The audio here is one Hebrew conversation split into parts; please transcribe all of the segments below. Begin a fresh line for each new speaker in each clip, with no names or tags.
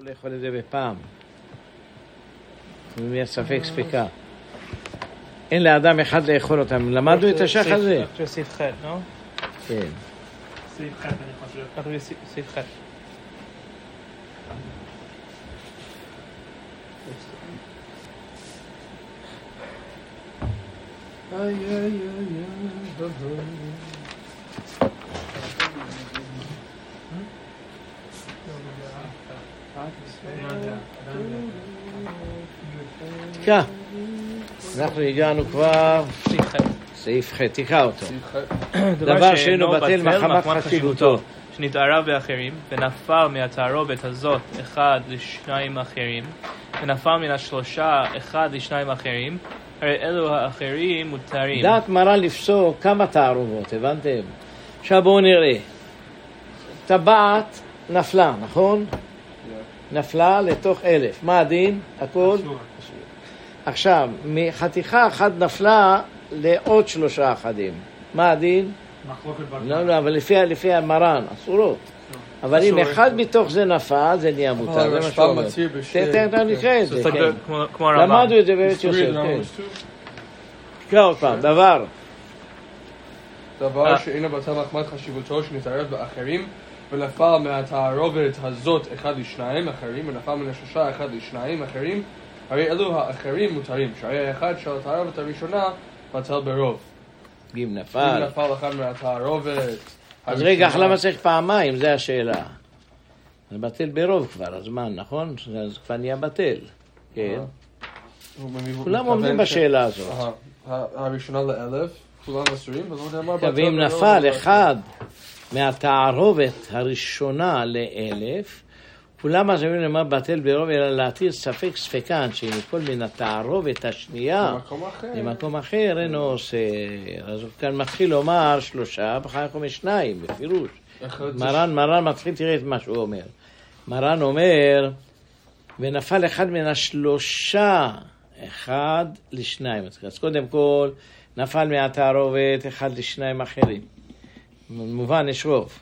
לא לאכול את זה בפעם. אם יש ספק ספיקה. אין לאדם אחד לאכול אותם. למדנו את השח הזה?
זה סעיף ח', לא?
כן.
סעיף ח', אני חושב. כתוב לי סעיף ח'.
תקרא. אנחנו הגענו כבר,
סעיף ח'.
תקרא אותו.
דבר שאינו
בטל מחמת חשיבותו.
שנתערב באחרים, ונפל מהתערובת הזאת אחד לשניים אחרים, ונפל מן השלושה אחד לשניים אחרים, הרי אלו האחרים מותרים.
דעת מרן לפסוק כמה תערובות, הבנתם? עכשיו בואו נראה. טבעת נפלה, נכון? נפלה לתוך אלף. מה הדין? הכל? עכשיו, מחתיכה אחת נפלה לעוד שלושה אחדים. מה הדין?
מחלוקת
לא, לא, אבל לפי, לפי המרן, אסורות. אבל אם. אחד מתוך זה נפל, זה נהיה מותר, זה מה
הרשב"ם
שהוא אומר. תן, נקרא את
זה
זה, כן.
כמו- כמו הרמב"ם.
למדנו את זה בבית יוסף, כן. תקרא עוד פעם, דבר.
דבר
אה.
שאינו בטל מחמת חשיבותו שנתערב באחרים ונפל מהתערובת הזאת אחד לשניים אחרים ונפל מן השלושה אחד לשניים אחרים הרי אלו האחרים מותרים שהרי האחד של התערובת הראשונה בטל ברוב
אם
אם
נפל.
נפל אחד מהתערובת
אז רגע, למה צריך פעמיים? זו השאלה. זה בטל ברוב כבר, הזמן, נכון? זה כבר נהיה בטל. כן.
הוא
כולם עומדים בשאלה הזאת.
אה, הראשונה לאלף כולם
עכשיו,
בטל
ואם נפל אחד מהתערובת הראשונה לאלף, כולם מסביבים למה בטל ברוב, אלא להתיר ספק ספקן, שאם יפול מן התערובת השנייה
במקום אחר
למקום אחר אינו אוסר. אז הוא כאן מתחיל לומר שלושה, ואחר כך אומר שניים, בפירוש. מרן, מרן מתחיל, תראה את מה שהוא אומר. מרן אומר, ונפל אחד מן השלושה, אחד לשניים. אז קודם כל, נפל מהתערובת אחד לשניים אחרים. מובן, יש רוב.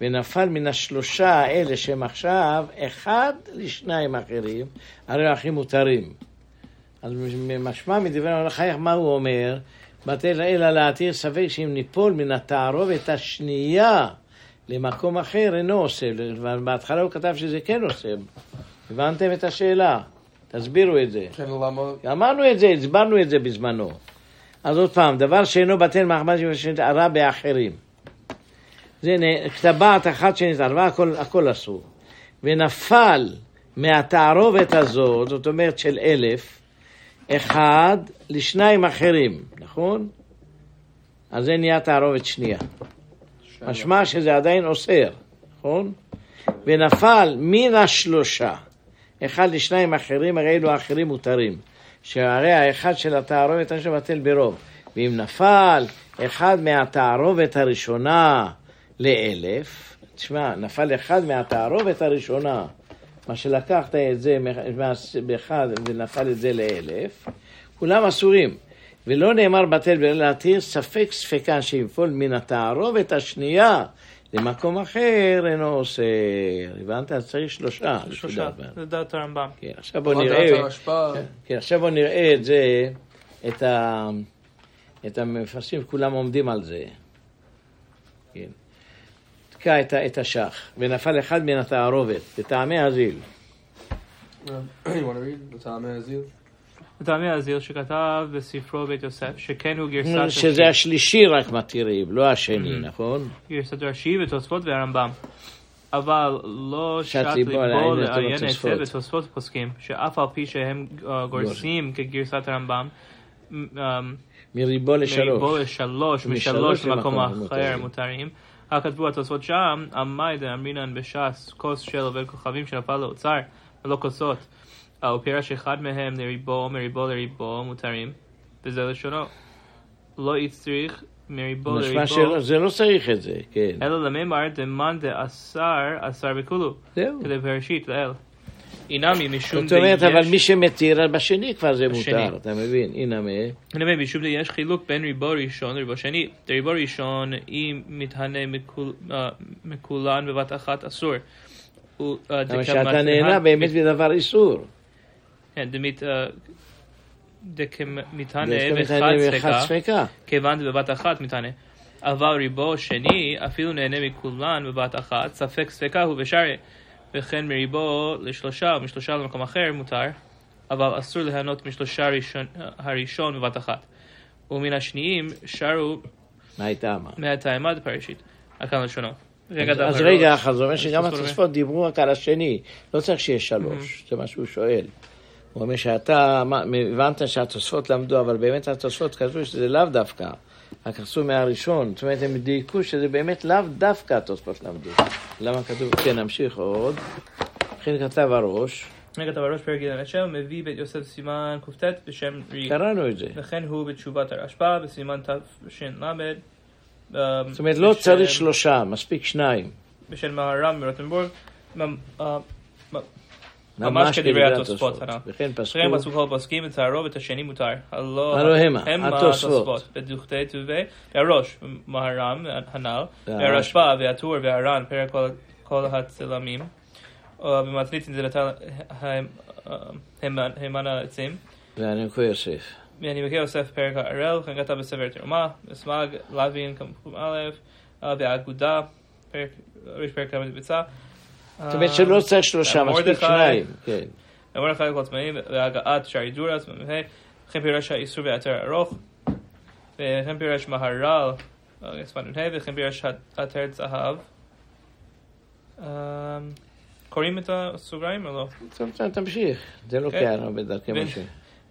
ונפל מן השלושה האלה שהם עכשיו, אחד לשניים אחרים, הרי האחים מותרים. אז משמע מדברי ההלכה, חייך מה הוא אומר? בטל אלא להתיר ספק שאם ניפול מן התערובת השנייה למקום אחר אינו עושה, בהתחלה הוא כתב שזה כן עושה. הבנתם את השאלה? תסבירו את זה.
כן למה
אמרנו את זה, הסברנו את זה בזמנו. אז עוד פעם, דבר שאינו בטל מחמד שנתערה באחרים. זה טבעת אחת שנתערבה, הכל, הכל אסור. ונפל מהתערובת הזאת, זאת אומרת של אלף, אחד לשניים אחרים, נכון? אז זה נהיה תערובת שנייה. משמע שזה עדיין אוסר, נכון? ונפל מן השלושה, אחד לשניים אחרים, הרי אלו האחרים מותרים. שהרי האחד של התערובת הראשונה בטל ברוב. ואם נפל אחד מהתערובת הראשונה לאלף, תשמע, נפל אחד מהתערובת הראשונה, מה שלקחת את זה באחד ונפל את זה לאלף, כולם אסורים. ולא נאמר בטל ברוב להתיר ספק ספקן שיפול מן התערובת השנייה למקום אחר אינו אוסר. הבנת? אז צריך שלושה.
שלושה,
לפי דעת.
זה דעת הרמב"ם.
כן, עכשיו בוא נראה,
הרשב"א-
כן, עכשיו בוא נראה את זה, את, ה, את המפרשים, כולם עומדים על זה. כן. תקע את, השח, ונפל אחד מן התערובת, בטעמי הזיל.
לטעמי הזיל?
שכתב בספרו בית יוסף, שכן הוא גרסת
שזה השלישי רק מתירים, לא השני,
Mhm.
נכון?
גרסת רש"י ותוספות והרמב"ם. אבל לא
שת ליבו לעיין.
היטב בתוספות פוסקים, שאף על פי שהם אה, גורסים כגרסת הרמב"ם, אה,
מריבו לשלוש. משלוש למקום.
אחר מותרים. כתבו התוספות שם, עמאי דאמרינן בש"ס, כוס של עובד כוכבים שנפל לאוצר, ולא כוסות. הוא פירש אחד מהם לריבו, מריבו לריבו, מותרים, וזה לשונו. לא הצריך מריבו לריבו,
שזה לא צריך את זה, כן.
אלא למימר דמאן דאסר, אסר בכולו,
זהו.
כדי בראשית לאל. אינמי משום
זאת אומרת, אבל מי שמתיר, אז בשני כבר זה. מותר, אתה מבין? מה.
אני אומר, משום שיש חילוק בין ריבו ראשון לריבו שני. ריבו ראשון, אם מתהנה מכול- אה, מכולן בבת אחת אסור. הוא... אה,
שאתה נהנה באמת מדבר איסור.
כן, דמית... אה, דקמיתנה וחד ספקה. כיוון דבבת אחת מתנה. אבל ריבו שני, אפילו נהנה מכולן בבת אחת, ספק ספקה הוא בשרי. וכן מריבו לשלושה ומשלושה למקום אחר מותר, אבל אסור ליהנות משלושה ראשון, הראשון בבת אחת. ומן השניים שרו
מה הייתה אמר?
מהטעמה דפרשית. הכאן לשונו. רגע,
אז רגע. אחד, זה אומר שגם
תוספות
התוספות דיברו רק על השני, לא צריך שיהיה שלוש, זה מה שהוא שואל. הוא אומר שאתה, הבנת שהתוספות למדו, אבל באמת התוספות כתבו שזה לאו דווקא, רק עשו מהראשון, זאת אומרת הם דייקו שזה באמת לאו דווקא התוספות למדו. למה כתוב, כן, נמשיך עוד. לכן כתב הראש,
רגע, דבר ראש פרק ג' השם מביא בית יוסף סימן קט בשם רי.
קראנו את זה.
וכן הוא בתשובת הרשב"א בסימן תש"ל. אה,
זאת אומרת, לא צריך שלושה, מספיק שניים.
בשל מהר"ם מרוטנבורג. ממ- ממש כדברי התוספות, הנ"ל.
וכן פסקו,
אחריהם פסוק כל פוסקים את התערובת השני מותר. הלא
המה, התוספות.
בדוכתי טובי, והראש, מהר"ם הנ"ל,
והרש-
והרשב"א והטור והר"ן, פרק כל- הצלמים. במתניתין זה נתן הימן העצים.
והנמקו יוסף.
ואני מכיר יוסף פרק הראל, וכן כתב בספר תרומה, מסמג, לוין, כמקום א', אה, והאגודה, פרק, ראש פרק כמה ביצה.
זאת אומרת שלא צריך שלושה, מספיק
מרדכי.
שניים. כן.
מרדכי עצמאים, והגעת שערי דורס, וכן פירש האיסור והיתר ארוך, וכן פירש מהר"ל, אה, וכן פירש היתר זהב. אה, קוראים את הסוגריים או לא?
תמשיך. זה לא
כן.
קיים הרבה דרכי משה.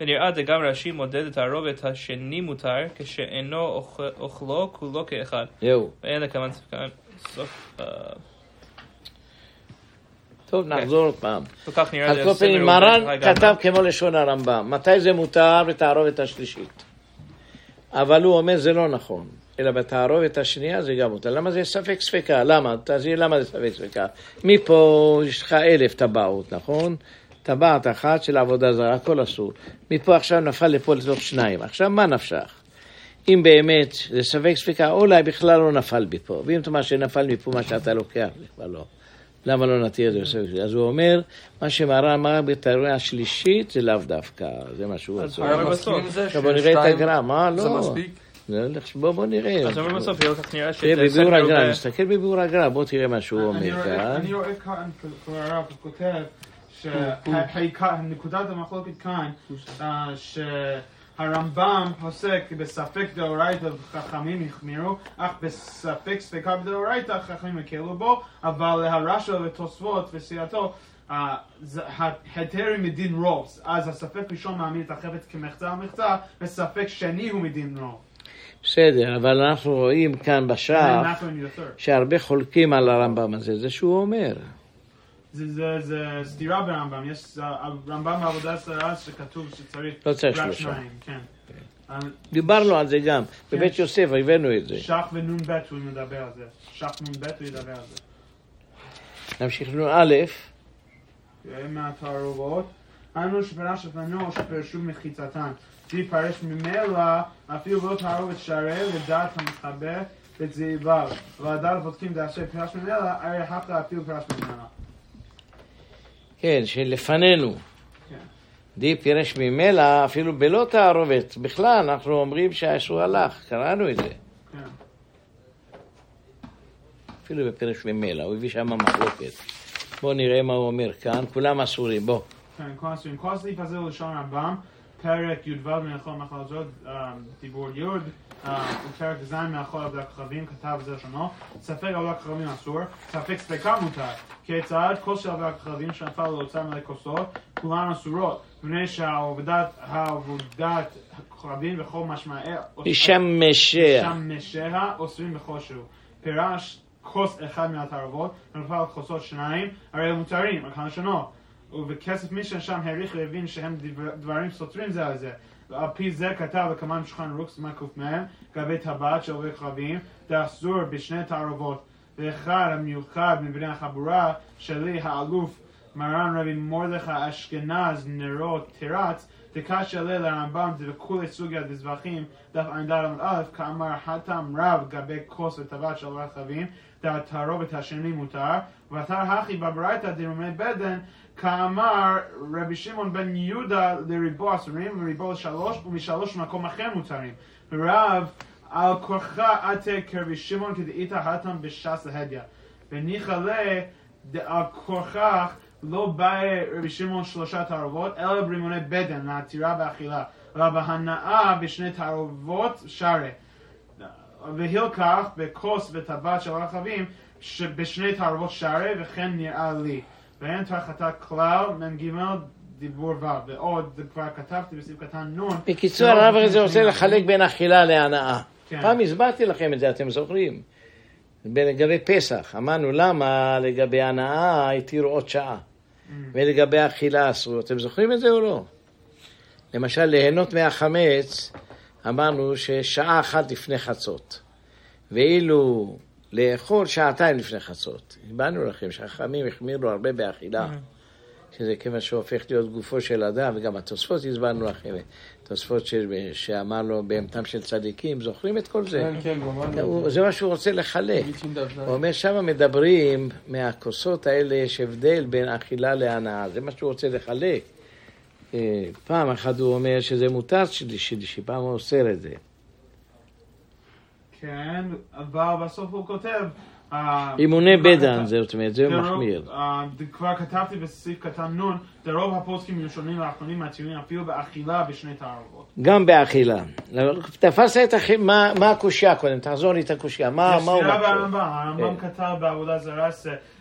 ונראה דגם רש"י מודד את הרובד השני מותר, כשאינו אוכ- אוכלו כולו כאחד.
זהו.
ואין לכמן ספקן סוף...
טוב, נחזור עוד פעם. על
זה
כל פנים, מרן כתב. כמו לשון הרמב"ם. מתי זה מותר? בתערובת השלישית. אבל הוא אומר זה לא נכון. אלא בתערובת השנייה זה גם מותר. למה זה ספק ספקה? למה? תסביר למה זה ספק ספקה. מפה יש לך אלף טבעות, נכון? טבעת אחת של עבודה זרה, הכל אסור. מפה עכשיו נפל לפה לתוך שניים. עכשיו מה נפשך? אם באמת זה ספק ספקה, אולי בכלל לא נפל מפה. ואם אתה אומר שנפל מפה מה שאתה לוקח, בכלל לא. למה לא נתיר את זה בספק ספקה? אז הוא אומר, מה שמרן אמר בתיאוריה השלישית זה לאו דווקא, זה מה שהוא
זה
עכשיו בוא נראה את הגרם, מה?
זה
לא.
מספיק?
לא, בוא בוא נראה.
אז הוא אומר בסוף, נראה
תראה,
שזה
בביאור
ספר הוא
הגרם, תסתכל בביאור הגרם, בוא תראה מה שהוא
אני
אומר כאן.
אני רואה כאן, כבר הרב כותב, שנקודת המחלוקת כאן, אה, שהרמב"ם פוסק בספק דאורייתא וחכמים החמירו, אך בספק ספקה בדאורייתא חכמים הקלו בו, אבל הרש"א ותוספות וסיעתו, ההיתר הוא מדין רוב, אז הספק ראשון מעמיד את החפץ כמחצה על מחצה, וספק שני הוא מדין רוב.
בסדר, אבל אנחנו רואים כאן בשער. שהרבה חולקים על הרמב"ם הזה, זה שהוא אומר.
זה, זה, זה סתירה ברמב"ם, יש אה, רמב"ם בעבודה זרה שכתוב שצריך
לא צריך
רק
שלושה.
שניים, כן. אה,
דיברנו על זה גם,
כן.
בבית יוסף הבאנו את זה.
שח ונ"ב הוא מדבר על זה. שח נ"ב הוא ידבר על זה.
נמשיך נ"א,
הם מהתערובות. אנו שפרש לפנינו או שפרשו מחיצתן. זה פרש ממילא אפילו לא תערובת שהרי לדעת המתחבר בצבעיו. אבל הדעת בודקים דאשר פרש ממילא, הרי הפתע אפילו פרש ממילא.
כן, שלפנינו.
כן.
די פירש ממילא, אפילו בלא תערובת. בכלל, אנחנו אומרים שהאיסור הלך, קראנו את זה.
כן.
אפילו בפירש ממילא, הוא הביא שם מחלוקת. בואו נראה מה הוא אומר כאן, כולם אסורים, בוא.
כן, כל הסעיפים. כל הסעיף הזה הוא לשון רמב"ם, פרק י"ו מלאכול מחל זאת, אה, דיבור י', אה, ופרק ז' מאכול עבודת כוכבים, כתב זה לשונו. ספק עבודת כוכבים אסור, ספק ספקה מותר. כיצד כל של עבודת כוכבים שנפל לאוצר מלא כוסות, כולן אסורות, מפני שהעבודת העבודת הכוכבים וכל משמעי...
משמשע.
משמשה אוסרים בכל שהוא. פירש כוס אחד מהתערובות, ונפל על כוסות שניים, הרי הם מותרים, רק הלשונו. ובכסף מישן שם העריך והבין שהם דבר- דברים סותרים זה על זה. ועל פי זה כתב בכמה שולחן ערוך סימן קמ, לגבי טבעת של עובד כלבים, דאסור בשני תערובות. ואחד המיוחד מבני החבורה שלי האלוף מרן רבי מרדכי אשכנז נרו תירץ, דקשיא עלה לרמב"ם דבכולי סוגיה דזבחים, דף ע"ד א', כאמר חתם רב גבי כוס וטבעת של רכבים, והתערובת השני מותר, ואתר הכי בברייתא דרומי בדן, כאמר רבי שמעון בן יהודה לריבו אסורים, וריבו לשלוש, ומשלוש במקום אחר מותרים. ורב על כורחה עתה כרבי שמעון כדאיתא התם בש"ס להדיא. וניחא לה דעל כורכך לא באי רבי שמעון שלושה תערובות, אלא ברימוני בדן לעתירה באכילה, אלא בהנאה בשני תערובות שרי. והילקח בכוס וטבעת של רכבים שבשני תערובות שרי וכן נראה לי. ואין תחתה כלל מ"ג דיבור ו', ועוד כבר כתבתי בסעיף קטן נ'.
בקיצור,
שלא
הרב הזה רוצה. לחלק בין אכילה להנאה.
כן.
פעם הסברתי לכם את זה, אתם זוכרים? לגבי פסח, אמרנו למה לגבי הנאה התירו עוד שעה,
Mm.
ולגבי אכילה אסור. אתם זוכרים את זה או לא? למשל, ליהנות מהחמץ, אמרנו ששעה אחת לפני חצות, ואילו לאכול שעתיים לפני חצות. הסברנו לכם שהחכמים החמירו הרבה באכילה, שזה כיוון שהופך להיות גופו של אדם, וגם התוספות הסברנו לכם, תוספות ש- שאמר לו בהמתם של צדיקים, זוכרים את כל זה?
כן, כן.
הוא- זה מה שהוא רוצה לחלק. הוא אומר, שם מדברים, מהכוסות האלה יש הבדל בין אכילה להנאה, זה מה שהוא רוצה לחלק. אה, פעם אחת הוא אומר שזה מותר שלישי, שלישי, פעם הוא אוסר את זה.
כן, אבל בסוף הוא כותב... אה,
אימוני בדן, זאת אומרת, זה מחמיר.
אה, כבר כתבתי בסעיף קטן נ', דרוב הפוסקים ראשונים ואחרונים מהציונים אפילו באכילה בשני תערובות.
גם באכילה. תפסת את הכי... מה הקושייה קודם? תחזור לי את הקושייה. מה
יש
מה הוא
סתירה? ברמב"ם, הרמב"ם
כן.
כתב בעבודה זרה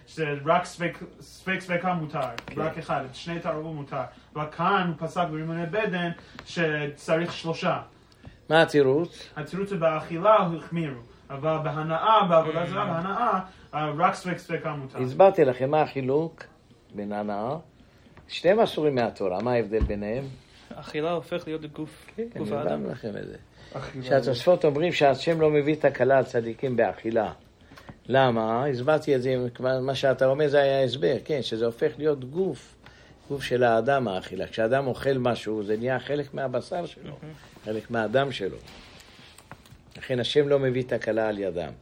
שרק ספק ספק ספקה מותר,
כן.
רק אחד, שני תערובות מותר. אבל כאן הוא פסק ברימוני בדן שצריך שלושה.
מה התירוץ?
התירוץ הוא באכילה החמירו, אבל בהנאה, בעבודה זרה, בהנאה, אה, רק ספק ספקה מותר.
הסברתי לכם מה החילוק בין הנאה. שניהם אסורים מהתורה, מה ההבדל ביניהם?
אכילה הופך להיות גוף,
כן,
גוף האדם.
הבנו לכם את זה. שהתוספות אומרים שהשם לא מביא תקלה על צדיקים באכילה. למה? הסברתי את זה, מה שאתה אומר זה היה הסבר, כן, שזה הופך להיות גוף, גוף של האדם האכילה. כשאדם אוכל משהו, זה נהיה חלק מהבשר שלו, חלק מהדם שלו. לכן השם לא מביא תקלה על ידם.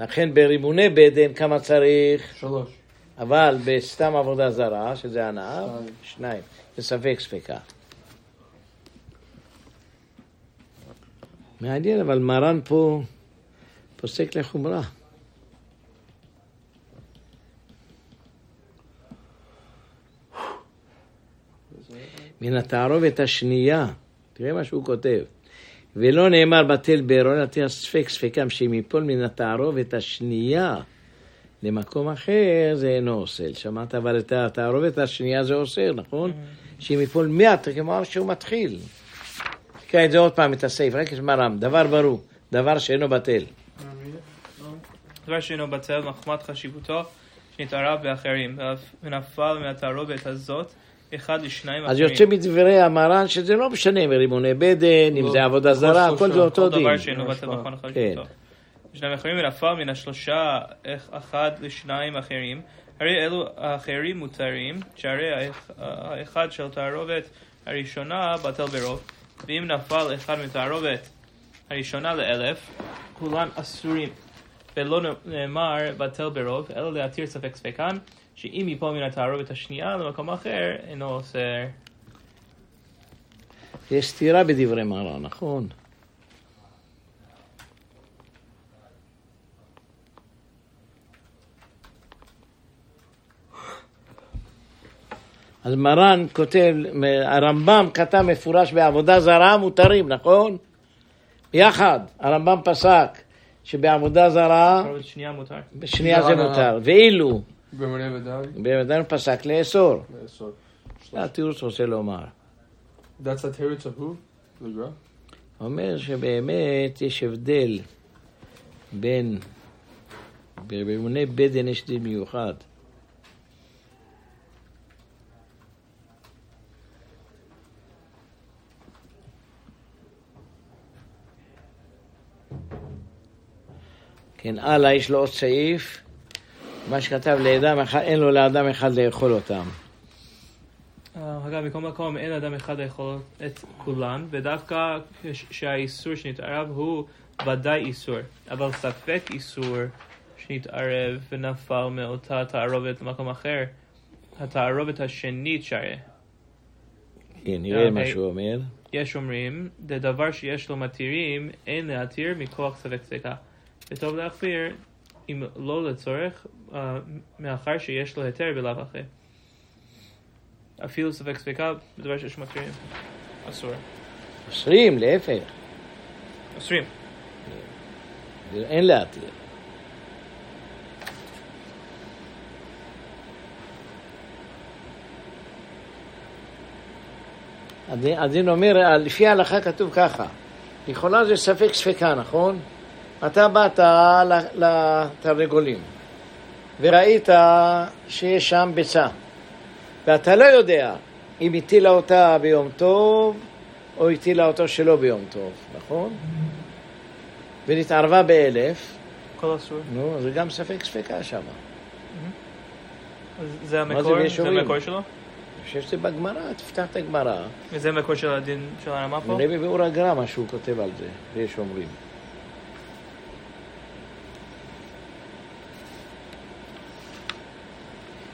לכן ברימוני בדן כמה צריך,
שלוש.
אבל בסתם עבודה זרה, שזה הנאה,
שניים.
שניים. זה ספק ספקה. מעניין, אבל מרן פה פוסק לחומרה. מן התערובת השנייה, תראה מה שהוא כותב. ולא נאמר בטל בארון, אלא ספק ספקם שאם ייפול מן התערובת השנייה למקום אחר זה אינו אוסר. שמעת אבל את התערובת השנייה זה אוסר, נכון? שאם ייפול מעט, כמו שהוא מתחיל. תקרא את זה עוד פעם, את הסעיף, רק את מרם, דבר ברור, דבר שאינו בטל.
דבר שאינו בטל מחמת חשיבותו שנתערב באחרים, ונפל מהתערובת הזאת אחד לשניים
אז
אחרים.
יוצא מדברי המרן שזה לא משנה אם רימוני בדן, אם
לא,
זה עבודה
כל
זרה, הכל זה אותו
כל
דין.
דבר שאינו. מחמת
כן.
חשיבותו. ושניים אחרים ונפל מן השלושה אח- אחד לשניים אחרים, הרי אלו האחרים מותרים, שהרי האח- האחד של תערובת הראשונה בטל ברוב, ואם נפל אחד מתערובת הראשונה לאלף, כולן אסורים. ולא נאמר בטל ברוב, אלא להתיר ספק ספקן, שאם ייפול מן התערובת השנייה למקום אחר, אינו אוסר.
יש סתירה בדברי מרן, נכון? אז מרן כותב, הרמב"ם כתב מפורש בעבודה זרה מותרים, נכון? יחד, הרמב"ם פסק שבעבודה זרה,
תערובת שנייה מותר.
בשנייה זה
זרה
מותר, ואילו
ודאי.
בוודאי פסק לאסור.
לאסור.
זה התירוץ רוצה לומר.
That's a of who?
אומר שבאמת יש הבדל בין, ברימוני בדן יש דין מיוחד. כן, הלאה, יש לו עוד סעיף, מה שכתב לאדם אחד, אין לו לאדם אחד לאכול אותם.
אה, אגב, מכל מקום אין אדם אחד יכול את כולן, ודווקא שהאיסור שנתערב הוא ודאי איסור, אבל ספק איסור שנתערב ונפל מאותה תערובת למקום אחר, התערובת השנית שהרי.
כן, נראה מה
אוקיי.
שהוא אומר.
יש אומרים, לדבר שיש לו מתירים, אין להתיר מכוח ספק ספקה. וטוב להכביר, אם לא לצורך, אה, מאחר שיש לו היתר בלאו הכי. אפילו ספק ספקה, בדבר שיש מתירים. אסור.
אוסרים, להפך.
אסורים.
אין להתיר. הדין אומר, לפי ההלכה כתוב ככה, לכאורה זה ספק ספקה, נכון? אתה באת לתרנגולים וראית שיש שם ביצה ואתה לא יודע אם הטילה אותה ביום טוב או הטילה אותו שלא ביום טוב, נכון? ונתערבה באלף,
הכל אסור.
נו, זה גם ספק ספקה שם.
זה המקור? זה שלו?
אני חושב שזה בגמרא, תפתח את הגמרא.
וזה המקור של הדין של הרמה פה?
נראה בביאור הגר"א מה שהוא כותב על זה, ויש אומרים.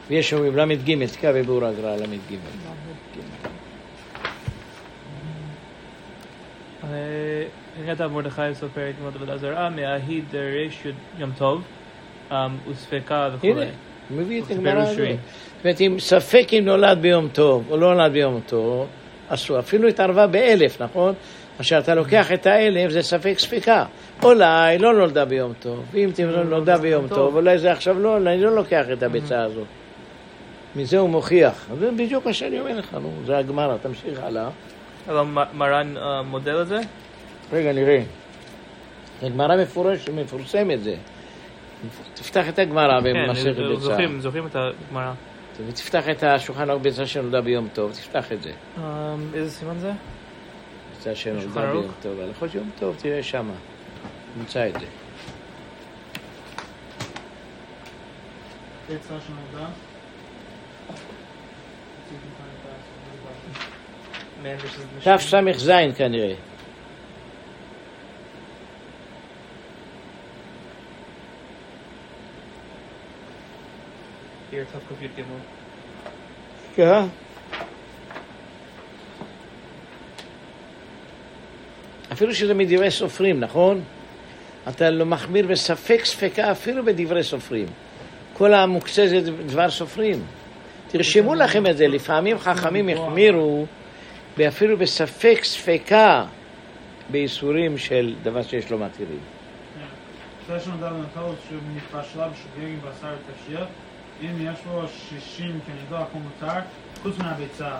ויש אומרים ל"ג, תקרא בביאור הגר"א ל"ג.
אה, אני כתב מרדכי סופר גמות עבודה זרה, מההיא דרש יום טוב, אה, וספקה וכו'.
הנה, מביא את הגמרא הזאת. זאת אומרת, אם ספק אם נולד ביום טוב או לא נולד ביום טוב, אסור. אפילו התערבה באלף, נכון? כאשר אתה לוקח את האלף זה ספק ספקה. אולי לא נולדה ביום טוב, ואם תהיה נולדה ביום.
טוב,
אולי זה עכשיו לא, אני לא לוקח את הביצה הזאת. מזה הוא מוכיח. זה בדיוק מה שאני אומר לך, נו, זה הגמרא, תמשיך הלאה.
אבל מרן אה, מודל לזה?
רגע, נראה. הגמרא מפורש, מפורסמת זה. תפתח את הגמרא
כן,
במסכת ביצה.
זוכרים, זוכרים את הגמרא.
ותפתח את השולחן ערוך ביצה שנולדה ביום טוב, תפתח את זה.
אה, איזה סימן זה?
ביצה שנולדה
ערוך?
ביום טוב. הלכות יום טוב, תראה שמה. נמצא את זה.
ביצה שנולדה.
תס"ז כנראה. אפילו שזה מדברי סופרים, נכון? אתה לא מחמיר בספק ספקה אפילו בדברי סופרים. כל המוקצה זה דבר סופרים. תרשמו לכם את זה, לפעמים חכמים החמירו אפילו בספק ספקה באיסורים של דבר שיש לו מתירים.
וקשיות, אם יש לו 60 כנגדו הכל מותר, חוץ מהביצה.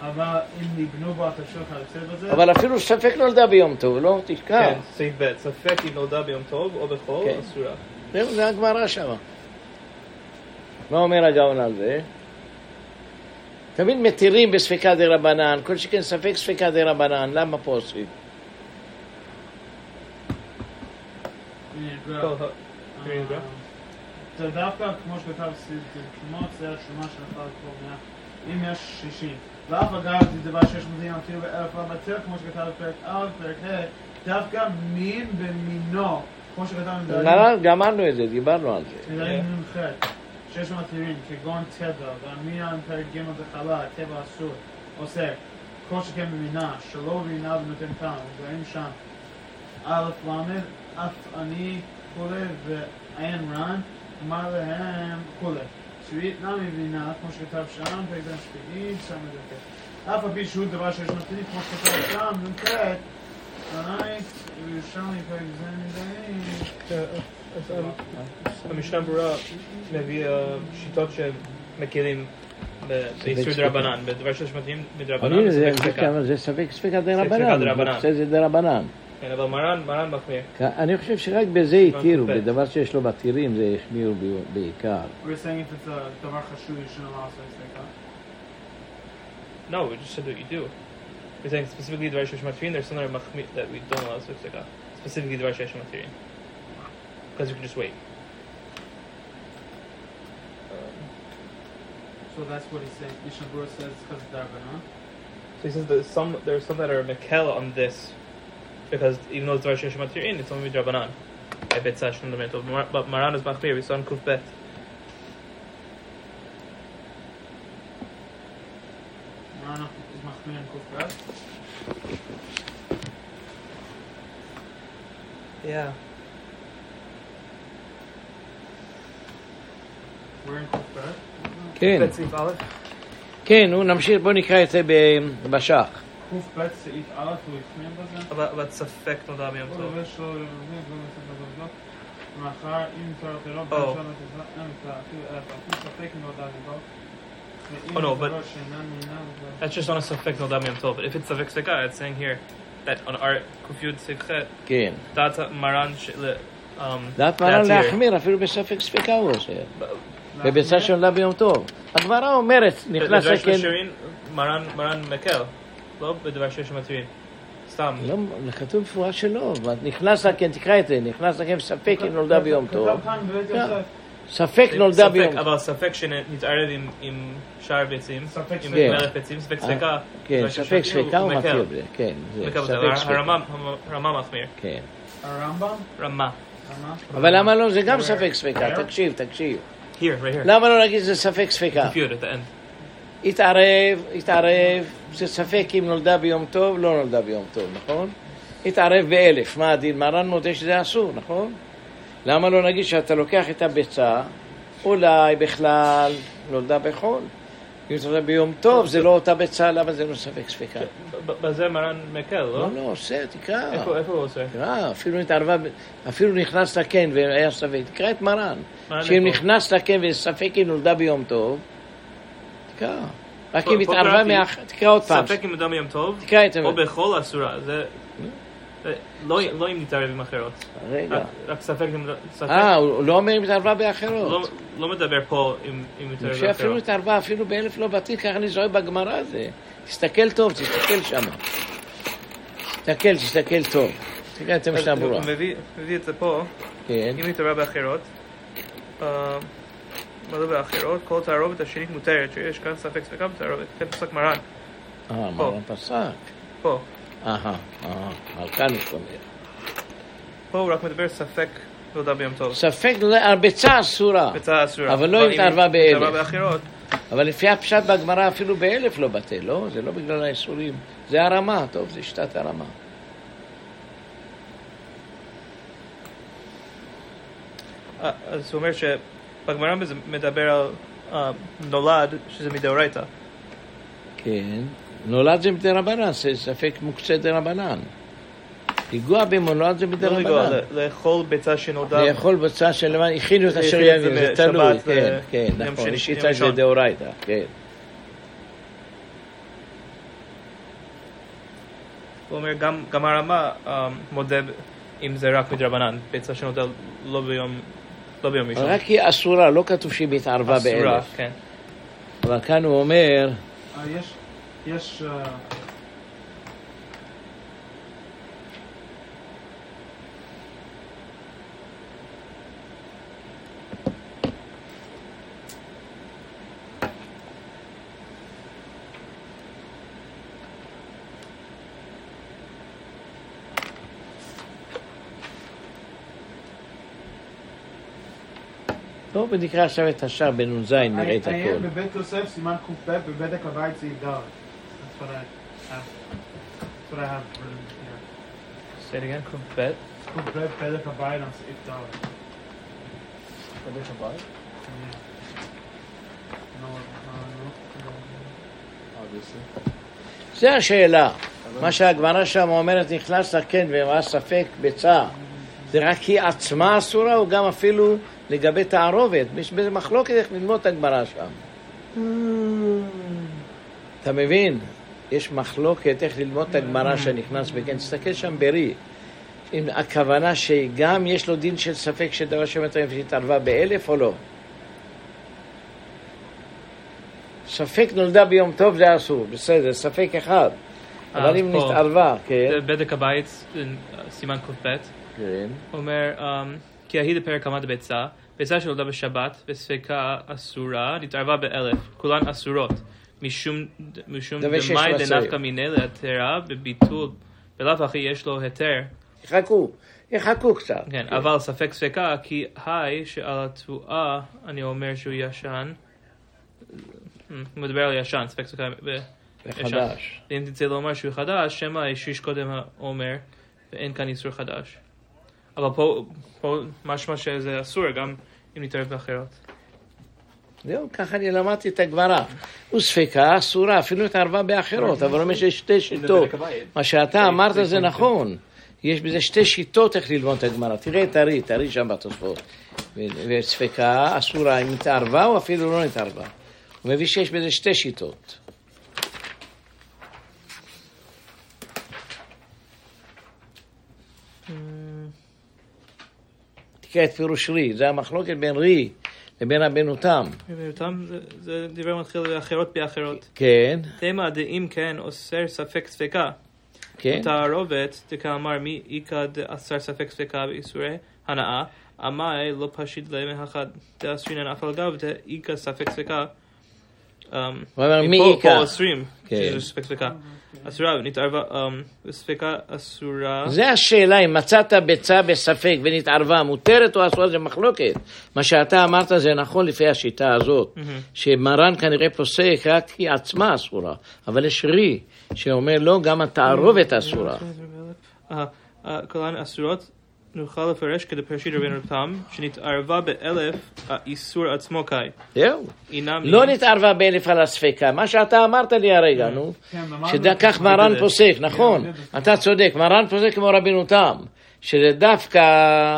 אבל אם נבנו בו התבשיל כיוצא בזה,
אבל אפילו ספק נולדה ביום טוב, לא תשכח.
כן, סעיף ב', ספק אם נולדה ביום טוב או בחול,
כן.
אסורה.
זהו, זה הגמרא שמה. מה אומר הגאון על זה? תמיד מתירים בספקה דה רבנן, כל שכן ספק ספקה דה רבנן, למה פה עושים?
אה. זה דווקא, כמו שכתב תרומות, זה הרשומה של כל מאה. אם יש 60. ואף אגב, זה דבר שיש מודיעין אפילו באלף הבטל, כמו שכתב בפרק א', פרק ה', דווקא מין במינו, כמו שכתב בדברים.
גמרא, גמרנו את זה, דיברנו על זה.
בדברים נ"ח, שיש שם מתירים, כגון טבע, והמינן פרק ג' דחלה, טבע אסור, עושה, כל שכן במינה, שלא רינה ונותן טעם, דברים שם. א' ל', אף אני כולי ועין רן, אמר להם כולי. שביעית נמי בינה, כמו שכתב שם, פרק בן שביעי, שם את זה. אף על פי שהוא דבר שיש מתירים, כמו שכתב שם, נ"ח, עיתונאית, ירושלמי פרק ז' מדעים.
המשנה ברורה מביא אה, שיטות ב- באיסור. דרבנן, בדבר שיש מתאים
אבל
מדרבנן,
זה-
ספק
זה ספק
דרבנן.
זה זה דה רבנן.
כן, אבל מרן, מרן מחמיר.
אני חושב שרק בזה התירו. בדבר שיש לו מתירים זה החמירו ב- בעיקר.
No, we just said what you do. We're saying specifically דבר שיש מתירים, there's something that we don't allow ספקה. Specifically דבר שיש מתירים. Because you can just wait. Um,
So that's what he said. Mishnah says because of Darbanan.
So he says that some there's some that are mekel on this because even though it's Dvar Sheish Matirin, it's only Drabanan. A bit session the mental. But Maran is Machmir, we saw in Kuf Bet.
Marana is Machmir and Kufrat.
Yeah.
כן,
Bet Sif Aleph.
כן, נו, נמשיך, בוא נקרא את זה ב- בשח.
קב סעיף א' הוא הפנים בזה.
אבל אבל ספק נודע מיום
או
טוב.
לובש לו לבנים, לא מסתכל בבדוק. מאחר אם תואר אחרו,
Oh.
באשר לתזרה, אין מתלה, אפילו אלף, אפילו ספק אם לא דע לבו. ואם
Oh, no,
דבר
but-
שאינן מינם, אז-
That's just on a safek nodam yom tov. But if it's safek sveka, it's saying here that on our kufyud sivchet,
כן.
that's a maran sh- le- um.
דעת מרן
that's here.
להחמיר, אפילו בספק ספיקה הוא עושה.
But-
בביצה שנולדה ביום טוב. הגמרא אומרת, נכנס.
שירים, מרן מרן מקל, לא בדבר שיש מתירים. סתם.
לא, כתוב במפורש שלא, נכנס לקן, תקרא את זה, נכנס לקן ספק אם נולדה ביום טוב. כן.
יוסף.
ספק נולדה ביום טוב.
אבל ספק שנתערב עם- שאר ביצים, עם. מלך ביצים, ספק ספיקה.
כן,
דבר
ספק
שיש
ספיקה הוא. מכיר בזה, כן, זה ספיקה.
הרמה- מחמיר.
כן.
הרמב"ם?
רמה.
אבל למה לא, זה גם ספק ספיקה, תקשיב, תקשיב.
Here, right here.
למה לא להגיד זה ספק
at the end.
התערב, התערב, זה ספק אם נולדה ביום טוב, לא נולדה ביום טוב, נכון? התערב באלף, מה הדין? מרן מודה שזה אסור, נכון? למה לא נגיד שאתה לוקח את הביצה, אולי בכלל נולדה בחול? נולדה ביום טוב, זה לא אותה ביצה, למה זה לא ספק ספיקה?
ב- בזה מרן מקל, לא?
לא, לא, עושה, תקרא.
איפה הוא עושה?
תקרא, אפילו התערבה, אפילו נכנס לקן והיה ספק, תקרא את מרן. שאם? נכנס לקן וספק אם נולדה ביום טוב, תקרא. רק אם התערבה
קראתי,
מאח... תקרא עוד פעם.
ספק אם נודע יום טוב,
תקרא את זה.
או בכל אסורה, זה... זה- לא לא אם נתערב עם אחרות.
רגע.
רק- ספק אם... ספק-
אה, הוא לא אומר אם התערבה
לא
באחרות.
לא מדבר פה אם נתערב
שאפילו
באחרות.
התערבה אפילו באלף לא בתים, ככה אני זוהה בגמרא זה. תסתכל טוב, תסתכל שם. תסתכל, תסתכל טוב. תקרא את המשנה
הוא
ברורה.
מביא מביא את זה פה,
כן.
אם נתערב באחרות, אה, מה זה באחרות? כל תערובת השנית מותרת, שיש כאן ספק ספקה בתערובת, כן פסק מרן,
אה, מרן פסק.
פה.
אהה, אהה, על כאן הוא אומר.
פה הוא רק מדבר ספק לא יודע ביום טוב.
ספק, הביצה אסורה.
ביצה אסורה.
אבל לא התערבה באלף.
התערבה באחרות,
אבל לפי הפשט בגמרא אפילו באלף לא בטל, לא? זה לא בגלל האיסורים. זה הרמה, טוב, זה שיטת הרמה.
אז הוא אומר שבגמרא מדבר על נולד, שזה מדאורייתא.
כן. נולד זה מדרבנן, זה ספק מוקצה דרבנן. לנגוע במולד זה
לא לגוע,
מדרבנן.
ל- לאכול ביצה שנולדה.
לאכול בצע של לבן, הכינו את אשר
את זה
תלוי,
ו-
כן, כן, נכון, שיטה
ראשון.
דאורייתא, כן.
הוא אומר, גם, גם הרמה אה, מודה ב- אם זה רק מדרבנן, ביצה שנולדה לא ביום, לא ביום ראשון.
רק היא אסורה, לא כתוב שהיא מתערבה
אסורה,
באלף.
כן.
אבל כאן הוא אומר,
אה, יש, יש, אה,
טוב, ונקרא עכשיו את השאר בנ"ז, נראה את הכל.
בבית יוסף, סימן קב, בבדק הבית סעיף ד'. What I have. That's what I have written here.
Say it again, ק"ב.
קב, בדק הבית on סעיף ד'. Yeah. No, uh, no,
זה השאלה. מה שהגמרא שם אומרת, נכנס לקן והיה ספק ביצה, זה רק היא עצמה אסורה, או גם אפילו לגבי תערובת? יש בזה מחלוקת איך ללמוד את הגמרא שם. אתה מבין? יש מחלוקת איך ללמוד את הגמרא שנכנס בקן. תסתכל שם ברי. אם הכוונה שגם יש לו דין של ספק שדבר שמתאים שהתערבה באלף או לא. ספק נולדה ביום טוב זה אסור, בסדר, ספק אחד. אבל
אז
אם נתערבה, כן.
בדק הבית, אה, סימן ק"ב.
כן.
אומר, um, כי ההיא לפרק עמד ביצה, ביצה שנולדה בשבת וספקה אסורה, נתערבה באלף, כולן אסורות. משום משום דמאי. דנפקא מיניה להתרה בביטול, בלאו הכי יש לו היתר,
יחכו, יחכו קצת.
כן, אבל ספק ספקה, כי היי שעל התבואה, אני אומר שהוא ישן, הוא מדבר על ישן, ספק ספקה, ב-.
וחדש.
אם תרצה לומר שהוא חדש, שמא השריש קודם האומר, ואין כאן איסור חדש. אבל פה, פה משמע שזה אסור גם אם נתערב באחרות.
זהו, ככה אני למדתי את הגמרא. וספקה אסורה, אפילו התערבה באחרות, אבל אומר שיש שתי שיטות. מה שאתה אמרת זה נכון. יש בזה שתי שיטות איך ללמוד את הגמרא. תראה את ארי, תראי שם בתוספות. וספקה אסורה, אם התערבה או אפילו לא התערבה. הוא מביא שיש בזה שתי שיטות. תקרא את פירוש רי, זה המחלוקת בין רי לבין רבנו תם.
ואותם זה- זה דברי מתחיל באחרות באחרות.
כן,
תימא דאם כן אוסר ספק ספקה.
כן.
תערובת דקאמר מי איכא דאסר ספק ספקה באיסורי הנאה, עמאי לא פשיט להם האחד דאסרינן אף על גב דאיכא ספק ספקה.
הוא אומר, מי איכא?
פה ספק ספקה. אסורה, נתערבה, um, ספקה אסורה.
זה השאלה, אם מצאת ביצה בספק ונתערבה, מותרת או אסורה, זה מחלוקת. מה שאתה אמרת זה נכון לפי השיטה הזאת, שמרן כנראה פוסק רק כי עצמה אסורה, אבל יש רי שאומר לא, גם התערובת אסורה.
כולן אסורות, נוכל לפרש כדפרשית רבינו תם, שנתערבה באלף האיסור עצמו קאי.
זהו. לא נתערבה באלף על הספקה, מה שאתה אמרת לי הרגע, נו.
כן,
שכך מרן. פוסק, נכון, אתה צודק, מרן פוסק כמו רבינו תם, שזה דווקא,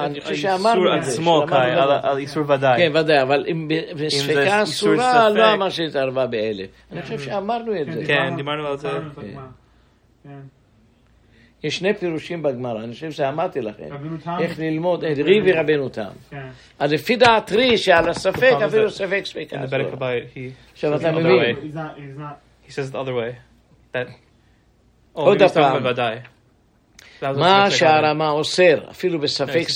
אני חושב שאמרנו
האיסור
את זה.
עצמו
שאמרנו
קאי. על- על איסור ודאי.
כן, ודאי, אבל אם בספקה אסורה. לא אמר שהתערבה באלף. אני חושב שאמרנו את זה.
כן, דיברנו על זה.
דיברנו את הגמרא. כן.
יש שני פירושים בגמרא, אני חושב שאמרתי לכם. איך ללמוד את רי ורבנו תם.
כן.
אז לפי דעת רי, שעל הספק,
פעם
אפילו ספק
Abayit, he
עכשיו אתה מבין.
he says the other way. That... Oh,
עוד הפעם.
זה
מה שהרמה אוסר, אפילו. בספק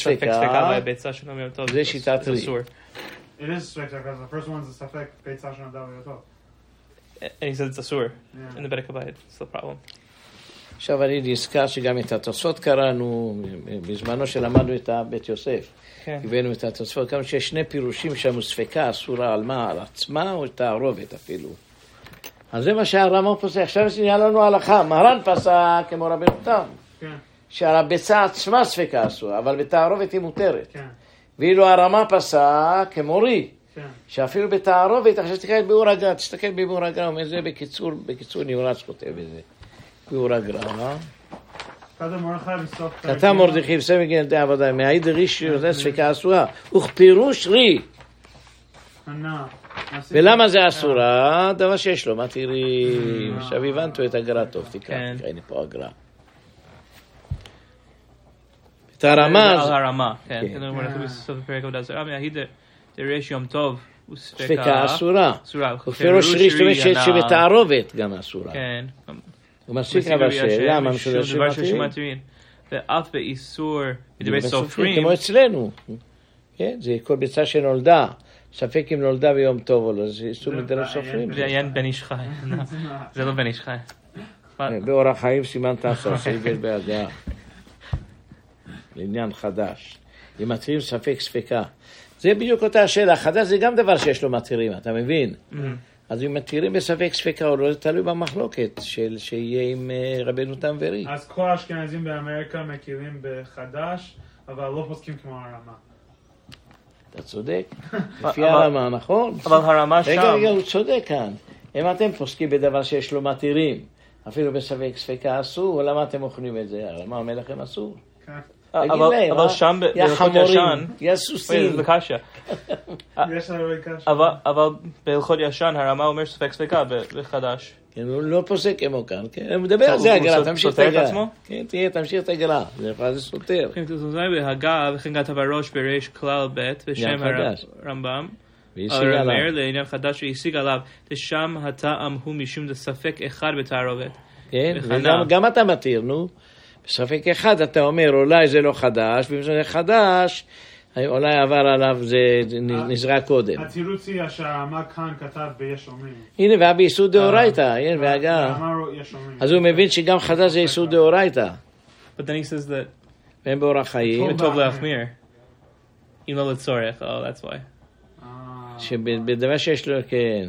טוב.
זה שיטת רי.
it is strict because the first one's a ספק ביצה שנולדה בהיותו.
And he said it's אסור.
Yeah.
In the Abayit, it's the problem.
עכשיו אני נזכר שגם את התוספות קראנו, בזמנו שלמדנו את בית יוסף.
כן.
הבאנו את התוספות, כמה שיש שני פירושים שם, ספקה אסורה על מה, על עצמה או תערובת אפילו. אז זה מה שהרמ"א פוסק. עכשיו נהיה לנו הלכה, מרן פסק כמו רבנו תם,
כן,
שעל הביצה עצמה ספקה אסורה, אבל בתערובת היא מותרת.
כן,
ואילו הרמ"א פסק כמו רי,
כן.
שאפילו
בתערובת, עכשיו תסתכל ביאור הגר"א, תסתכל בביאור הגר"א, הוא אומר זה בקיצור, בקיצור נמרץ כותב את זה. ביאור הגר"א,
כתב מרדכי
בסבב ילדי עבודה, מהעיד ריש שזה ספקה אסורה, וכפירוש רי. ולמה זה אסורה? דבר שיש לו, מה תראי? עכשיו הבנת את הגר"א טוב, תקרא,
כן.
תקרא, הנה פה הגר"א. את הרמז,
על הרמה, כן.
כן.
כן, דרש יום טוב,
ספקה אסורה. ופירוש רי, זאת אומרת ש-
הנ"ל.
שבתערובת גם אסורה.
כן.
הוא מפסיק אבל שאלה, מה משולשים
דבר של
מתאים?
שמטרין. ואף באיסור, בדברי
דברי
סופרים,
כמו אצלנו. כן, זה כל ביצה שנולדה. ספק אם נולדה ביום טוב או לא, זה איסור
בעיה.
סופרים.
זה עיין בן איש חי. זה לא בן איש חי.
באורח חיים סימן תעשה סייגל בהגעה. לעניין חדש. אם מתירים ספק ספקה. זה בדיוק אותה השאלה. חדש זה גם דבר שיש לו מתירים, אתה מבין? אז אם מתירים בספק ספקה או לא, זה תלוי במחלוקת של שיהיה עם אה, רבנו תם ורי.
אז כל האשכנזים באמריקה מכירים בחדש, אבל לא פוסקים כמו הרמה.
אתה צודק. לפי הרמה, נכון?
אבל הרמה
רגע,
שם,
רגע, הוא צודק כאן. אם אתם פוסקים בדבר שיש לו מתירים, אפילו בספק ספקה אסור, למה אתם אוכלים את זה? הרמה אומר לכם אסור.
כן.
תגיד
אבל
להם,
אבל
אה?
שם בהלכות ישן,
יא
וואי,
סוסים.
זה קשה.
יש.
אבל, אבל בהלכות ישן הרמה אומר ספק ספקה בחדש.
כן, הוא לא פוסק כמו כאן, כן? הוא מדבר על זה הגר"א, תמשיך את הגר"א. כן, תהיה, תמשיך את הגר"א. זה סותר.
כן, זה בהגה וכן כתב הראש בריש כלל ב' בשם. הרמב"ם.
והשיג
הרמר
עליו.
לעניין חדש שהשיג עליו, ושם הטעם הוא משום דספק אחד בתערובת.
כן. וגם גם אתה מתיר, נו. בספק אחד אתה אומר, אולי זה לא חדש, ואם זה חדש, אולי עבר עליו, זה נ- נזרק קודם.
התירוץ היא שהרמ"א כאן כתב ביש אומרים.
הנה, והיה באיסור דאורייתא, הנה,
יש אומרים.
אז הוא מבין שגם חדש זה איסור דאורייתא,
But then he says that
והם באורח חיים,
Tov le'achmir. Im lo letzorech. Oh, that's why.
אה,
שבדבר שיש לו, כן.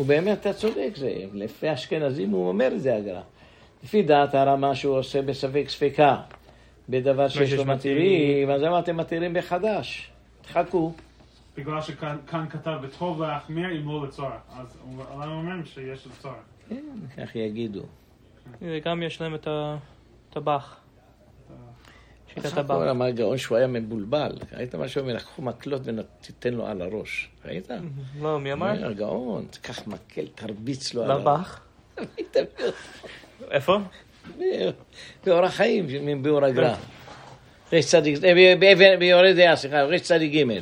ובאמת אתה צודק, זה לפי האשכנזים הוא אומר את זה הגר"א. לפי דעת הרמה שהוא עושה בספק ספקה, בדבר שיש לו מתירים, אז למה אתם מתירים בחדש? תחכו.
בגלל שכאן כאן כתב בטוב להחמיר אם לא לצורך. אז הוא- אומרים שיש לצורך.
כן, כך יגידו.
וגם יש להם את הטבח. שיטת
בסך
הטבח.
הכל אמר גאון שהוא היה מבולבל. ראית מה שהוא אומר? לקחו מקלות ותיתן לו על הראש. ראית?
לא, מי אמר?
אומר, גאון, תקח מקל, תרביץ לו על הראש.
לבח. איפה?
באורח חיים, מביאור הגר"א. ריש צדיק, אה, באבן- ביורד דעה, סליחה, ריש צדיק ג'.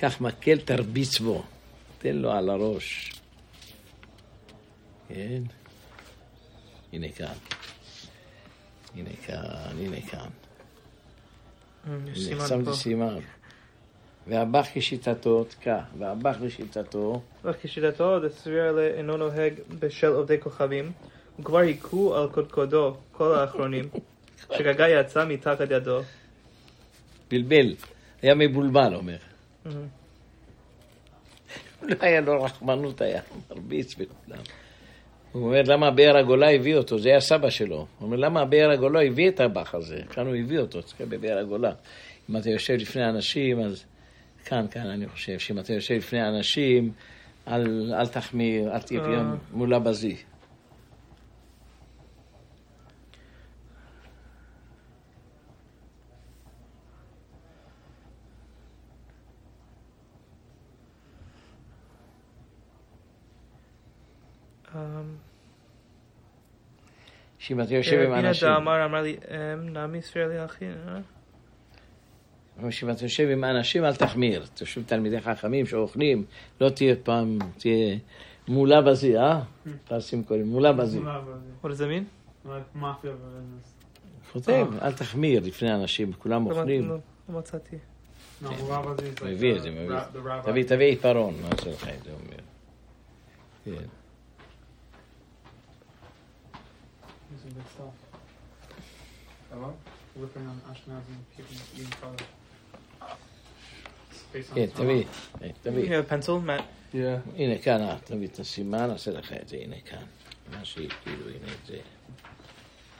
קח מקל, תרביץ בו. תן לו על הראש. כן. הנה כאן. הנה כאן, הנה כאן.
יש
הנה, שמתי
פה.
סימן. והבח כשיטתו, תקע, והבח לשיטתו,
רק כשיטתו, דסביר אינו נוהג בשל עובדי כוכבים, וכבר היכו על קודקודו כל האחרונים, שגגה יצא מתחת ידו.
בלבל, היה מבולבל, אומר. לא היה לו רחמנות, היה מרביץ בכולם. הוא אומר, למה באר הגולה הביא אותו? זה היה סבא שלו. הוא אומר, למה באר הגולה הביא את הבח הזה? כאן הוא הביא אותו, תסתכל בבאר הגולה. אם אתה יושב לפני אנשים, אז כאן, כאן אני חושב, שאם אתה יושב לפני אנשים, אל, אל תחמיר, אל תהיה
אה.
מולה שאם אתה יושב עם אנשים,
דאמר אמר לי, אמ, נעמי ספיר לי אחי, אה?
אבל שאם אתה יושב עם אנשים, אל תחמיר. תשוב תלמידי חכמים שאוכלים, לא תהיה פעם, תהיה מולה בזי, אה? פרסים קוראים, מולה בזי.
What does that mean?
מאפיה
כותב, אל תחמיר לפני אנשים, כולם
לא-
אוכלים.
לא לא מצאתי.
Is like
מביא את
the-
זה, מביא. תביא, תביא עיפרון, מה עושה לך את זה, אומר. כן.
Using good stuff.
למה?
Ripping on Ashkenazim, keeping eating color. Based on
כן,
Torah.
תביא, אה,
You
תביא.
have a pencil, Matt?
Yeah.
הנה כאן, אה, תביא את הסימן, נעשה לך את זה, הנה כאן. מה שהיא, כאילו, הנה את זה.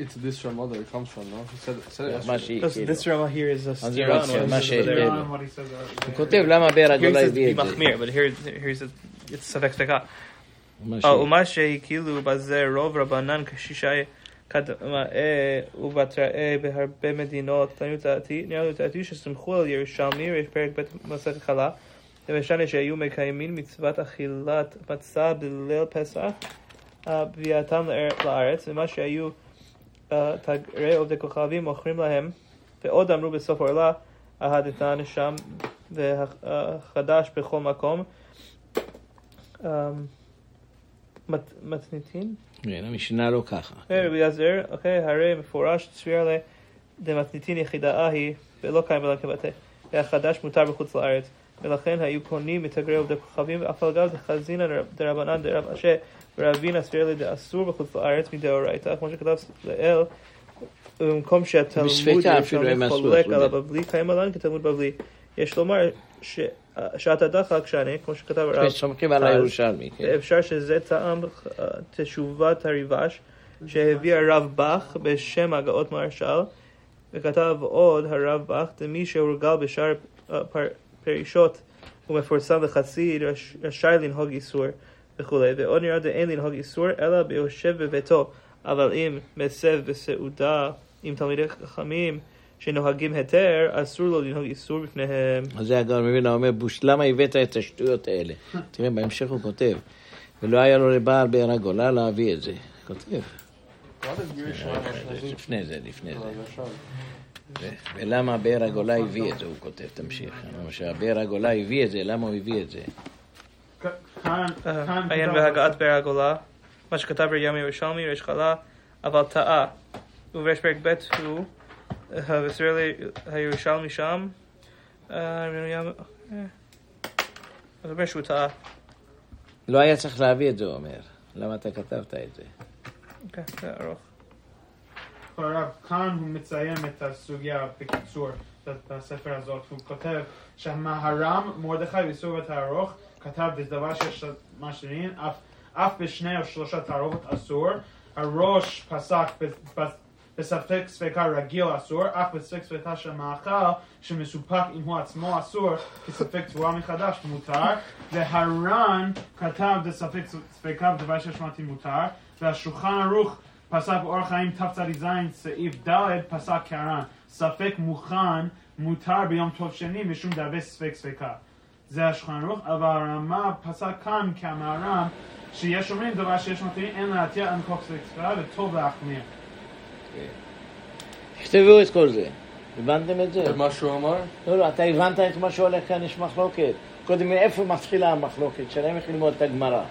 It's this your mother it comes from, no? He said, said it
מה
yesterday.
שהיא,
This,
כאילו.
this Rama here is a
זה
stira
לא
and
ציון,
one
מה
is
ש-
over there.
Beyond what he says there-
הוא כותב למה באר
Here he
הגולה
says
הביא את זה.
במחמיר, but here, here's a, it's ספק ספקה.
מה
אה,
שהיא.
ומה שהכילו בזה רוב רבנן כשישה קדמאי ובתראי בהרבה מדינות, דעתי, לעניות דעתי שסמכו על ירושלמי, יש פרק ב' מסכת חלה, ומשנה שהיו מקיימים מצוות אכילת מצה בליל פסח, אה, ביאתם לאר- לארץ, ומה שהיו אה, תגרי עובדי כוכבים מוכרים להם, ועוד אמרו בסוף עורלה, אהדתן שם והחדש בכל מקום. אמ, מת- מתניתין?
כן, המשנה לא ככה.
כן, רבי אליעזר, אוקיי, הרי מפורש צפיר ל... דמתניתין יחידה היא, ולא קיים אלא כבתי. והחדש מותר בחוץ לארץ. ולכן היו קונים מתגרי עובדי כוכבים, ואף על גב דחזינא דרבנן דרב אשה, ורבינה סביר לי דאסור בחוץ לארץ מדאורייתא, כמו שכתב לאל, במקום שהתלמוד
בספקה אפילו
ירושלמי
הם עשו,
חולק
אתה
על
יודע.
הבבלי, קיים עליהם כתלמוד בבלי. יש לומר ש- שעתה דחק שאני, כמו שכתב הרב,
סומכים על הירושלמי. כן.
אפשר שזה טעם אה, תשובת הריבש שהביא הרב בך בשם הגאות מהרש"ל וכתב עוד הרב בך למי שהורגל בשאר אה, פר- פרישות ומפורסם רש- רשאי לנהוג איסור וכולי ועוד נראה דאין לנהוג איסור אלא ביושב בביתו אבל אם מסב בסעודה עם תלמידי חכמים שנוהגים היתר אסור לו לנהוג איסור בפניהם
אז זה הגאון מבינה, אומר, בוש, למה הבאת את השטויות האלה? תראה, בהמשך הוא כותב, ולא היה לו לבעל באר הגולה להביא את זה. כותב. לפני זה, לפני זה. ולמה באר הגולה הביא את זה, הוא כותב, תמשיך. שהבאר הגולה הביא את זה, למה הוא הביא את זה?
עיין בהגעת באר הגולה, מה שכתב בירמי ירושלמי, ריש חלה, אבל טעה. ובריש פרק ב' הוא, אה, וישראל הירושלמי שם, אה, אה, אז אומר שהוא טעה.
לא היה צריך להביא את זה, הוא אומר. למה אתה כתבת את זה?
אוקיי, זה ארוך.
הרב, כאן הוא מציין את הסוגיה בקיצור בספר הזאת. הוא כותב שהמהר"ם, מרדכי ואיסור התערוך, כתב בדבר שיש משאירים, אף, אף בשני או שלושה תערובות אסור. הראש פסק בספק ספקה רגיל אסור, אף בספק ספקה של מאכל שמסופק אם הוא עצמו אסור, כספק תבואה מחדש מותר, והר"ן כתב בספק ספקה בדבר ששמעתי מותר, והשולחן ערוך פסק באורח חיים תצ"ז סעיף ד' פסק כהר"ן, ספק מוכן מותר ביום טוב שני משום דאבי ספק ספקה. זה השולחן ערוך, אבל הרמה פסק כאן כהמהר"ם שיש אומרים דבר שיש מתאים אין להתיר אין כוח ספק ספקה וטוב להחמיר.
תכתבו את כל זה. הבנתם את זה?
זה מה שהוא אמר?
לא, לא, אתה הבנת את מה שהולך כאן, יש מחלוקת. קודם, מאיפה מתחילה המחלוקת שלהם, איך ללמוד את הגמרא?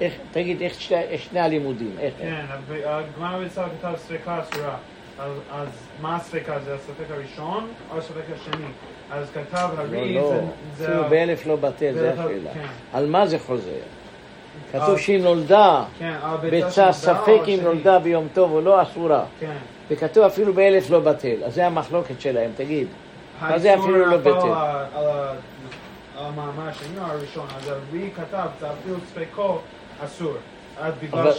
איך, תגיד, איך שני, שני הלימודים? איך?
כן, הגמרא בישראל כתב ספקה אסורה. אז, אז מה הספקה? זה הספק הראשון או הספק השני? אז כתב
לא,
הרי
לא,
זה... זה
אפילו
ה-
באלף לא בטל, זה
זה-
השאלה.
כן.
על מה זה חוזר? כתוב שהיא נולדה,
כן,
ביצה ספק אם? נולדה ביום טוב או לא, אסורה.
כן.
וכתוב אפילו באלף לא בטל. אז זה המחלוקת שלהם, תגיד. מה זה אפילו לא בטל?
ה- על המאמר השני הראשון, אז הרי כתב, זה אפילו ספקו אסור.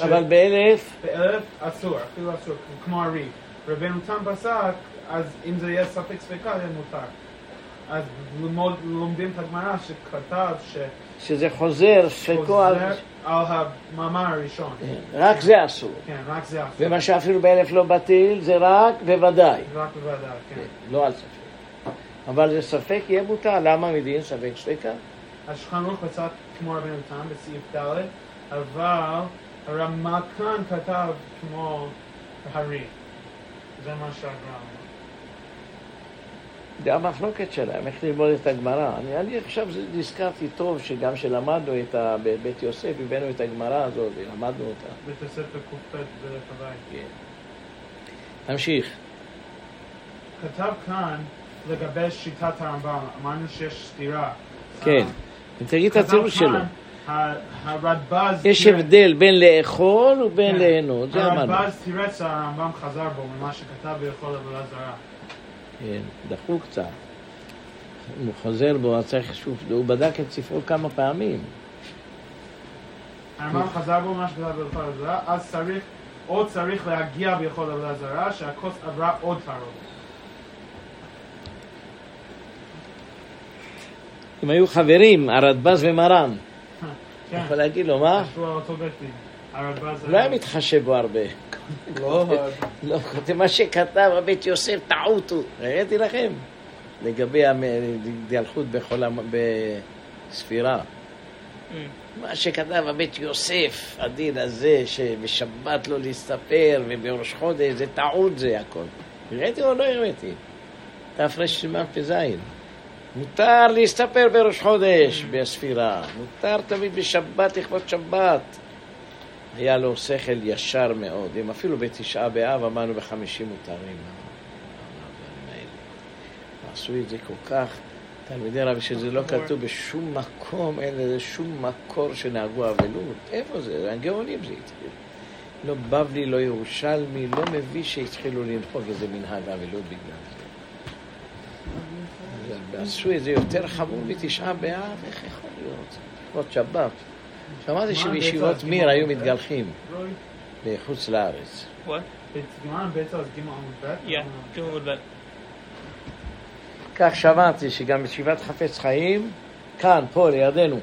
אבל באלף,
באלף אסור, אפילו אסור, כמו הרי. רבנו תם פסק, אז אם זה יהיה ספק ספקה, זה מותר. אז ללמוד, לומדים את הגמרא שכתב
שזה חוזר, ספקו, על-
על המאמר הראשון.
רק זה אסור.
כן, רק זה אסור.
ומה שאפילו באלף לא בטל, זה רק בוודאי.
רק בוודאי, כן.
לא על ספק. אבל זה ספק יהיה מותר, למה מדין ספק ספקה?
השולחן ערוך פסק כמו רבנו תם בסעיף ד', אבל הרמ"א כאן כתב כמו הרי. זה מה שהגרם.
זה המחלוקת שלהם, איך ללמוד את הגמרא. אני, אני עכשיו נזכרתי טוב שגם כשלמדנו את ה... בבית יוסף, הבאנו את הגמרא הזאת ולמדנו אותה.
בית הספר ק"ט בדרך הבית.
תמשיך.
כתב כאן לגבי שיטת הרמב"ם, אמרנו שיש סתירה.
כן. ותגיד את
כתב
הצירוף שלו.
הרדב"ז...
יש הבדל בין לאכול ובין
כן.
ליהנות, זה אמרנו.
הרדב"ז תירץ שהרמב"ם חזר בו ממה שכתב ביכול עבודה זרה.
כן, דחו קצת. הוא חוזר בו, אז צריך שוב, הוא בדק את ספרו כמה פעמים.
הרמב"ם חזר בו ממה שכתב ביכול עבודה אז צריך, עוד צריך להגיע ביכול עבודה זרה, שהכוס עברה עוד תערובת.
אם היו חברים, הרדב"ז ומרן,
כן,
יכול להגיד לו, מה?
הרדב"ז...
לא היה מתחשב בו הרבה.
לא,
לא, כותב מה שכתב הבית יוסף, טעות הוא. הראיתי לכם. לגבי המ... בספירה. מה שכתב הבית יוסף, הדין הזה, שבשבת לא להסתפר ובראש חודש, זה טעות זה הכל. הראיתי או לא הראיתי? תר"ש פ"ז. מותר להסתפר בראש חודש בספירה, מותר תמיד בשבת לכבוד שבת. היה לו שכל ישר מאוד, אם אפילו בתשעה באב אמרנו בחמישים מותרים. עשו את זה כל כך, תלמידי רבי, שזה לא כתוב בשום מקום, אין לזה שום מקור שנהגו אבלות. איפה זה? הגאונים זה התחיל. לא בבלי, לא ירושלמי, לא מביא שהתחילו לנהוג איזה מנהג אבלות בגלל זה. ועשו את זה יותר חמור מתשעה באב, איך יכול להיות? לכבוד שבת. שמעתי שבישיבות מיר היו? מתגלחים בחוץ לארץ. כך שמעתי שגם בישיבת חפץ חיים, כאן, פה, לידינו,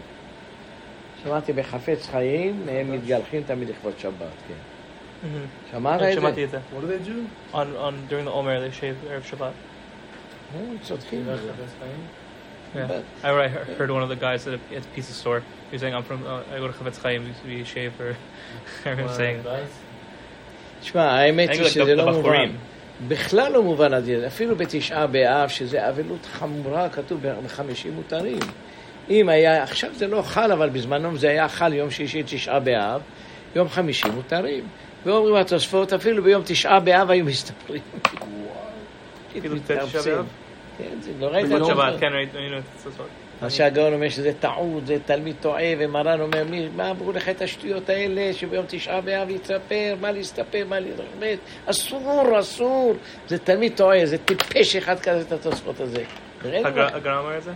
שמעתי בחפץ חיים, הם מתגלחים תמיד לכבוד שבת, כן.
Mm-hmm.
שמעת את זה?
שמעתי את זה.
what do they do?
On, on, during the Omer, they shave Erev Shabbat.
אה, צודקים.
Yeah.
But-
I heard, I heard one of the guys at a, at a pizza store. He was saying, I'm from, uh, I go to Chavetz Chaim, we shave for, I remember saying,
תשמע, האמת היא שזה לא. מובן. בכלל לא מובן הדין, אפילו בתשעה באב, שזה אבלות חמורה, כתוב בחמישים מותרים. אם היה, עכשיו זה לא חל, אבל בזמנו זה היה חל יום שישי תשעה באב, יום חמישי מותרים. ואומרים התוספות, אפילו ביום תשעה באב היו מסתפרים.
כאילו, תשעה. באב?
כן, לא ראית את
שבת? כן, ראינו את.
אז שהגאון אומר שזה טעות, זה תלמיד טועה, ומרן אומר, מי, מה אמרו לך את השטויות האלה, שביום תשעה באב יתספר, מה להסתפר, מה להתרחמת, אסור, אסור. זה תלמיד טועה, זה טיפש אחד כזה את התוספות הזה. ראינו
הגר"א
לך.
הגר"א אומר את זה?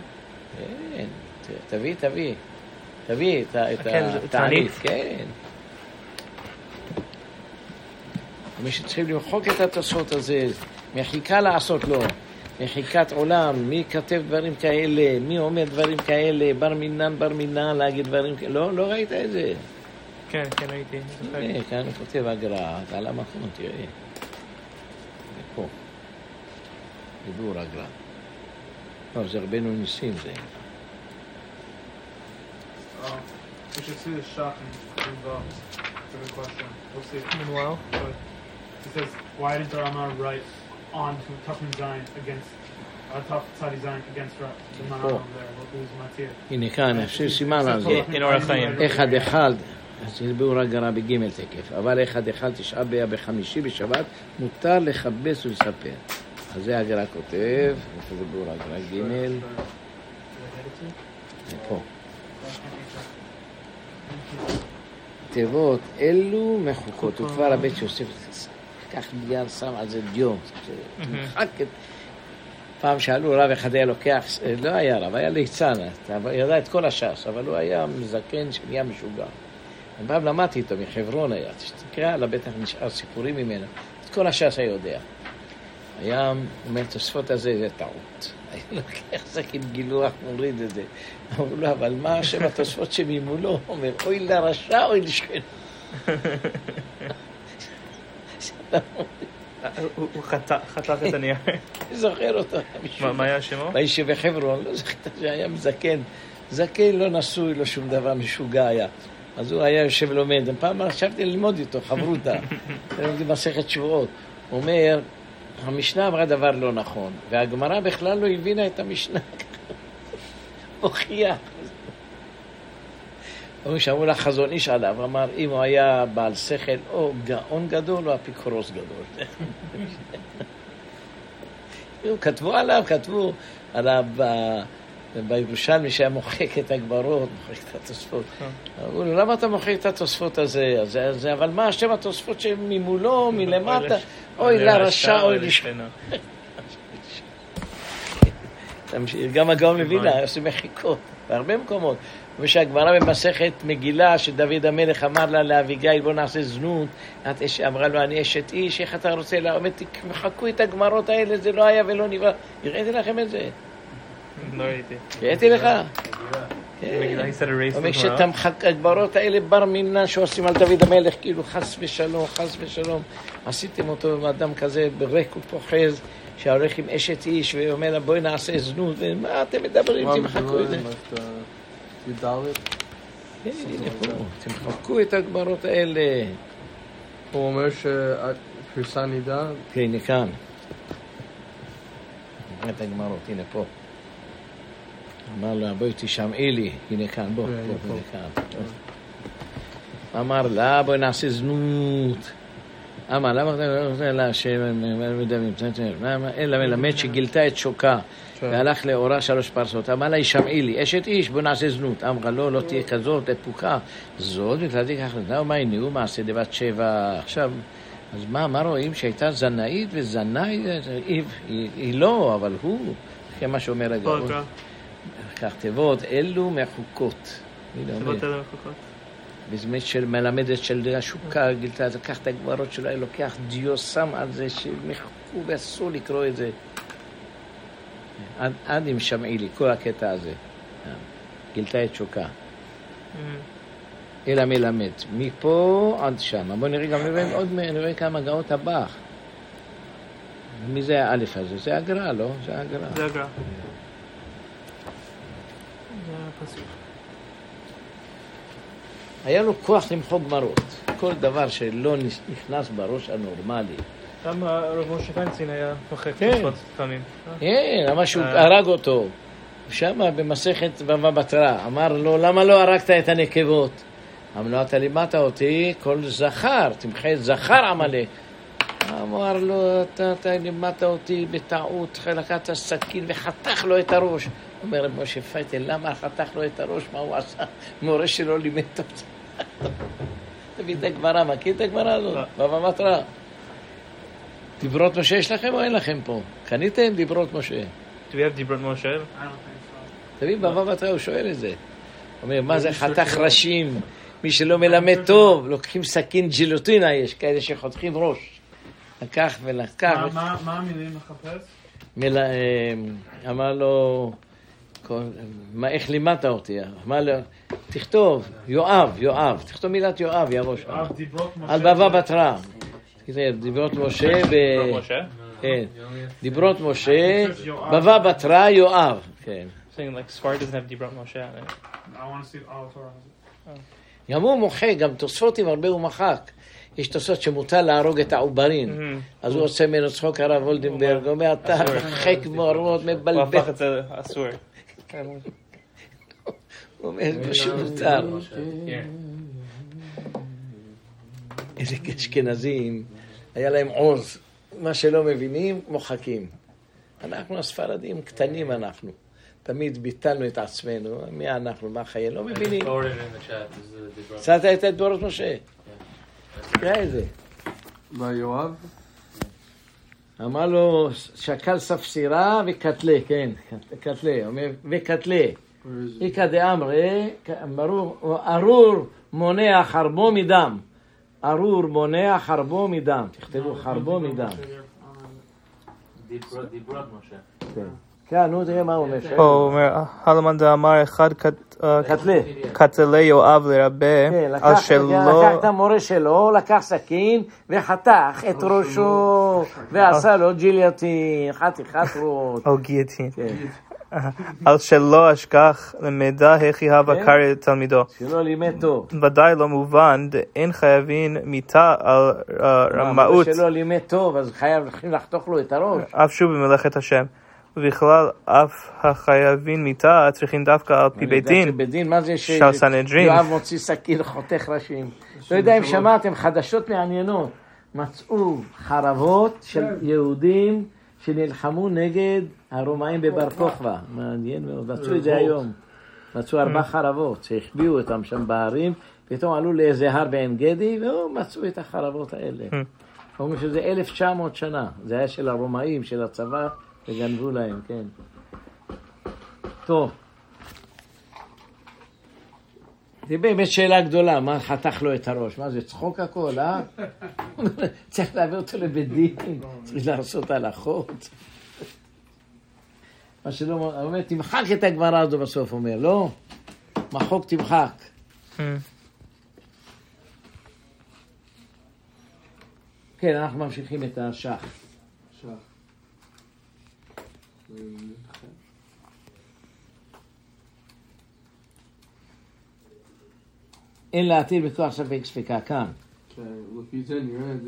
כן, תביא, תביא. תביא את התענית,
תענית.
כן. מי שצריכים למחוק את התוספות הזה, מחיקה לעשות לו, מחיקת עולם, מי כותב דברים כאלה, מי אומר דברים כאלה, בר מינן בר מינן להגיד דברים כאלה, לא, לא ראית את זה.
כן, כן, ראיתי.
הנה, כאן הוא כותב הגר"א, על המקום, תראה. פה. דיבור הגר"א. לא, זה רבנו ניסים זה.
Should see the question. We'll see.
Meanwhile,
But it says, why didn't the Rama write on to Tuchman Zion against uh, Tuf Tzadi Zion against Ra- the Manam
Oh.
there? What was Matir?
הנה כאן, אפשר סימן על זה.
In חיים.
אחד אחד, אז דיבור הגר"א בג' תקף, אבל אחד אחד תשעה באב בחמישי בשבת, מותר לכבס ולספר. אז זה הגר"א כותב, איפה זה דיבור הגר"א ג', זה פה. תיבות אלו מחוקות, וכבר הבית יוסף לקח נייר, שם על זה דיו, את... פעם שאלו רב אחד היה לוקח, לא היה רב, היה ליצן, ידע את כל הש"ס, אבל הוא היה זקן שנהיה משוגע. פעם למדתי איתו, מחברון היה, תקרא לה, בטח נשאר סיפורים ממנו, את כל הש"ס היה יודע. היה אומר, תוספות הזה זה טעות. היה לוקח זקן גילוח, מוריד את זה. אמרו לו, אבל מה השם התוספות שממולו? אומר, אוי לרשע, אוי לשכנו.
הוא חתך את הנייר.
אני זוכר אותו,
מה- היה שמו?
באיש בחברון, לא זכית שהיה זקן. זקן לא נשוי, לא שום דבר, משוגע היה. אז הוא היה יושב ולומד. פעם חשבתי ללמוד איתו, חברותא. לומדים מסכת שבועות. הוא אומר, המשנה אמרה דבר לא נכון, והגמרא בכלל לא הבינה את המשנה. הוכיח. אומרים שאמרו לה חזון איש עליו, אמר אם הוא היה בעל שכל או גאון גדול או אפיקורוס גדול. כתבו עליו, כתבו עליו בירושלמי שהיה מוחק את הגברות, מוחק את התוספות. אמרו לו, למה אתה מוחק את התוספות הזה? אבל מה השם התוספות שממולו, מלמטה? אוי לרשע, אוי לשכנו. גם הגאון מווילנה עושים מחיקות, בהרבה מקומות. ושהגמרא במסכת מגילה, שדוד המלך אמר לה לאביגיל, בוא נעשה זנות, את אש... אמרה לו, אני אשת איש, איך אתה רוצה? לה? אומרת, תמחקו את הגמרות האלה, זה לא היה ולא נברא. הראיתי לכם את זה.
לא ראיתי.
הראיתי לך? כן. אומר. שתמחק הגברות האלה בר מינן שעושים על דוד המלך, כאילו חס ושלום, חס ושלום. עשיתם אותו עם אדם כזה בריק ופוחז, שהולך עם אשת איש ואומר לה בואי נעשה זנות, ומה אתם מדברים, תמחקו את זה.
אה, י"ד?
כן, הנה פה, תמחקו את הגברות האלה.
הוא אומר שפרסה נידה,
כן, הנה כאן. את הגמרות, הנה פה. אמר לה, בואי תשמעי לי, הנה כאן, בוא,
כן,
בוא. הנה כאן. אמר לה, בואי נעשה זנות. אמר, למה אתה לא רוצה להשם, אלא מלמד שגילתה את שוקה,
כן.
והלך לאורה שלוש פרסות. אמר לה, הישמעי לי, אשת איש, בוא נעשה זנות. אמרה, לא, לא תהיה כזאת, דפוקה. זאת, וכלתי כך לדעת, מה הנה, מעשה דבת שבע. עכשיו, אז מה, מה רואים? שהייתה זנאית וזנאי, היא, לא, אבל הוא, לפי מה שאומר הגאון.
הגר"א.
כך תיבות, אלו מחוקות.
תיבות.
בזמן של מלמדת של השוקה, גילתה, לקח את הגברות שלו, היה לוקח דיו, שם על זה, שמחקו ואסור לקרוא את זה. עד, עד עם שמעי לי, כל הקטע הזה. גילתה את שוקה. אלא מלמד. מפה עד שם. בואו נראה גם, נראה עוד, נראה כמה גאות הבח. מי זה האלף הזה? זה הגר"א, לא? זה הגר"א.
זה הגר"א.
היה לו כוח למחוק גמרות. כל דבר שלא נכנס בראש הנורמלי.
גם הרב משה פיינצין היה מוחק
כן.
מצוות לפעמים.
כן, למה שהוא
אה.
הרג אותו. שמה במסכת בבא בתרא, אמר לו, למה לא הרגת את הנקבות? אמר לו, אתה לימדת אותי כל זכר, תמחה את זכר עמלק. אמר לו, אתה, אתה לימדת אותי בטעות, לקחת סכין וחתך לו את הראש. אומר רב משה פייטל, למה חתך לו את הראש? מה הוא עשה? מורה שלו לימד אותו. תביא את הגמרא, מכיר את הגמרא הזאת? בבא בתרא. דיברות משה יש לכם או אין לכם פה? קניתם דיברות משה?
Do we have דיברות משה?
I don't think
תבין, בבא בתרא הוא שואל את זה. הוא אומר, מה זה חתך ראשים? מי שלא מלמד טוב, לוקחים סכין ג'ילוטינה, יש כאלה שחותכים ראש. לקח
so.
ולקח.
מה- מה- מה המילים מחפש?
מל- אה, אמר לו, מה, איך לימדת אותי? אמר לו, תכתוב, יואב, יואב, תכתוב מילת יואב, יבוא שם.
אה, דיברות משה.
על בבא בתרא. תראה, דיברות משה ב...
דיברות משה?
כן, דיברות משה, בבא בתרא, יואב. כן.
Torah.
גם הוא מוחק, גם תוספות עם הרבה הוא מחק. יש תוספות שמותר להרוג את העוברין.
Mhm.
אז הוא עושה ממנו צחוק הרב וולדנברג, הוא אומר, אתה מוחק מורות,
הוא
מבלבל.
הפך את זה אסור.
הוא אומר, שמותר.
Here.
איזה אשכנזים, היה להם עוז. מה שלא מבינים, מוחקים. אנחנו הספרדים, קטנים אנחנו. תמיד ביטלנו את עצמנו, מי אנחנו, מה חיי, לא מבינים.
Dibra.
מצאת את דברות משה. תראה את זה.
ויואב?
אמר לו, שקל ספסירה וקטלה, כן, קטלה, אומר, וקטלה. איכא דאמרי, ברור, ארור מונע חרבו מדם. ארור מונע חרבו מדם. תכתבו חרבו מדם. כן. כן, נו, תראה מה הוא אומר.
הוא אומר, הלמן דאמר אחד קט- אה,
קטלה.
קטלי יואב לרבה,
כן,
על
לקח
שלא...
לקח את המורה שלו, לקח סכין וחתך את ראשו ועשה לו ג'יליוטין, חתיכת ראש.
או גיאטין.
כן.
על שלא אשכח למידע הכי הווה
כן.
קרעי לתלמידו.
שלא לימד טוב.
ודאי לא מובן, אין חייבים מיתה על אה, רמאות,
שלא לימד טוב, אז חייב לחתוך לו את הראש.
אף שוב במלאכת השם. ובכלל, אף החייבים מיתה צריכים דווקא על פי
אני
בית
יודע
דין.
שבית דין, מה זה ש...
של סנהדרין.
יואב מוציא סכין, חותך ראשים. לא יודע אם שמעתם, חדשות מעניינות. מצאו חרבות של יהודים שנלחמו נגד הרומאים בבר כוכבא. מעניין מאוד, מצאו את זה היום. מצאו ארבע חרבות שהחביאו אותם שם בהרים, פתאום עלו לאיזה הר בעין גדי, ומצאו את החרבות האלה. אומרים שזה 1900 שנה, זה היה של הרומאים, של הצבא, וגנבו להם, כן. טוב. זה באמת שאלה גדולה, מה חתך לו את הראש? מה זה, צחוק הכל, אה? צריך להביא אותו לבית דין, צריך לעשות הלכות. מה שלא, הוא אומר, תמחק את הגמרא הזו בסוף, אומר, לא? מחוק תמחק. כן, אנחנו ממשיכים את השח.
שח.
אין להטיל בכוח ספק ספקה, כאן.
כן, לפי זה.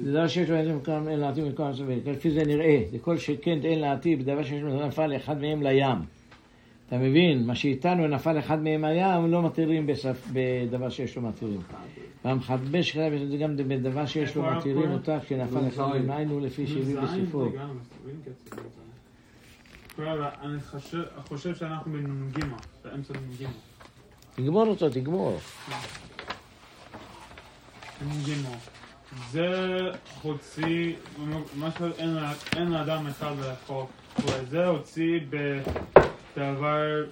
דבר שיש לו אין בכוח- אין להטיל בכוח ספק, לפי זה נראה. זה כל שכן אין להטיל בדבר שיש לו נפל אחד מהם לים. אתה מבין? מה שאיתנו נפל אחד מהם לים, לא מתירים בספ... בדבר שיש לו מתירים. והמחבש כתב את זה גם בדבר שיש לו מתירים אותה, כשנפל אחד מהם היינו לפי שהביא בספרו.
אני חושב- חושב שאנחנו בנ"ג, באמצע נ"ג.
תגמור אותו, תגמור.
נ"ג. זה הוציא, מה שאין לאדם אחד לאכול, וזה הוציא בדבר,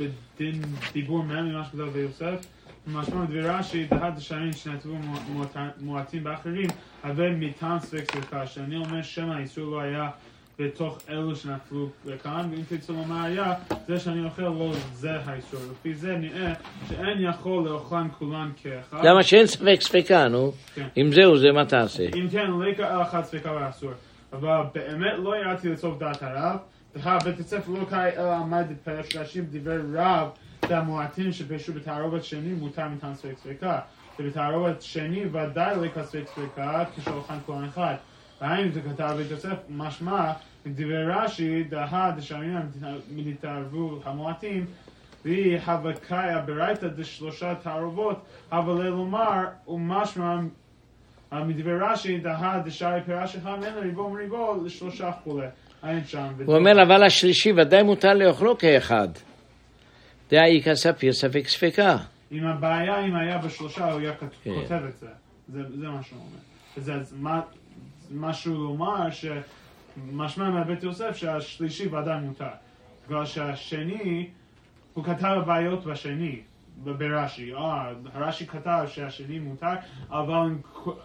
בדין דיבור מהם, ממה שכתב ביוסף, משמע דברה דהת השנים שנתבו מועט- מועטים באחרים, הווה מטעם ספק ספקה, שאני אומר שמא האיסור לא היה בתוך אלו שנפלו לכאן, ואם תרצו לומר היה, זה שאני אוכל לא זה האיסור, לפי זה נראה שאין יכול לאוכלן כולן כאחד.
למה שאין ספק ספקה, נו?
כן.
אם זהו, זה מה תעשה?
אם כן, לא יקרא על אחד ספקה ואסור. אבל באמת לא ירדתי לסוף דעת הרב. דהה בית הספר לא קרא אלא עמד בפרש רש"י בדברי רב והמועטים שפשו בתערובת שני מותר מטעם ספק ספקה. ובתערובת שני ודאי לא כספק ספקה כשאוכן כהן אחד. והיינו זה כתב בית יוסף משמע מדברי רש"י דהה דשאמינם מנתערבו המועטים והיא הבקאיה ברייתא דשלושה תערובות אבל לומר ומשמע מדברי רש"י דהה דשארי פירש אחד ממנו ריבו מריבו לשלושה. אין שם.
הוא אומר, אבל השלישי ודאי מותר לאכלו כאחד. דאיכא ספיר ספק ספקה.
אם הבעיה אם היה בשלושה הוא היה
כן.
כותב את. זה זה מה שהוא אומר. משהו לומר שמשמע מהבית יוסף שהשלישי ודאי מותר. בגלל שהשני, הוא כתב הבעיות בשני. ברש"י, אה, רש"י כתב שהשני מותר, אבל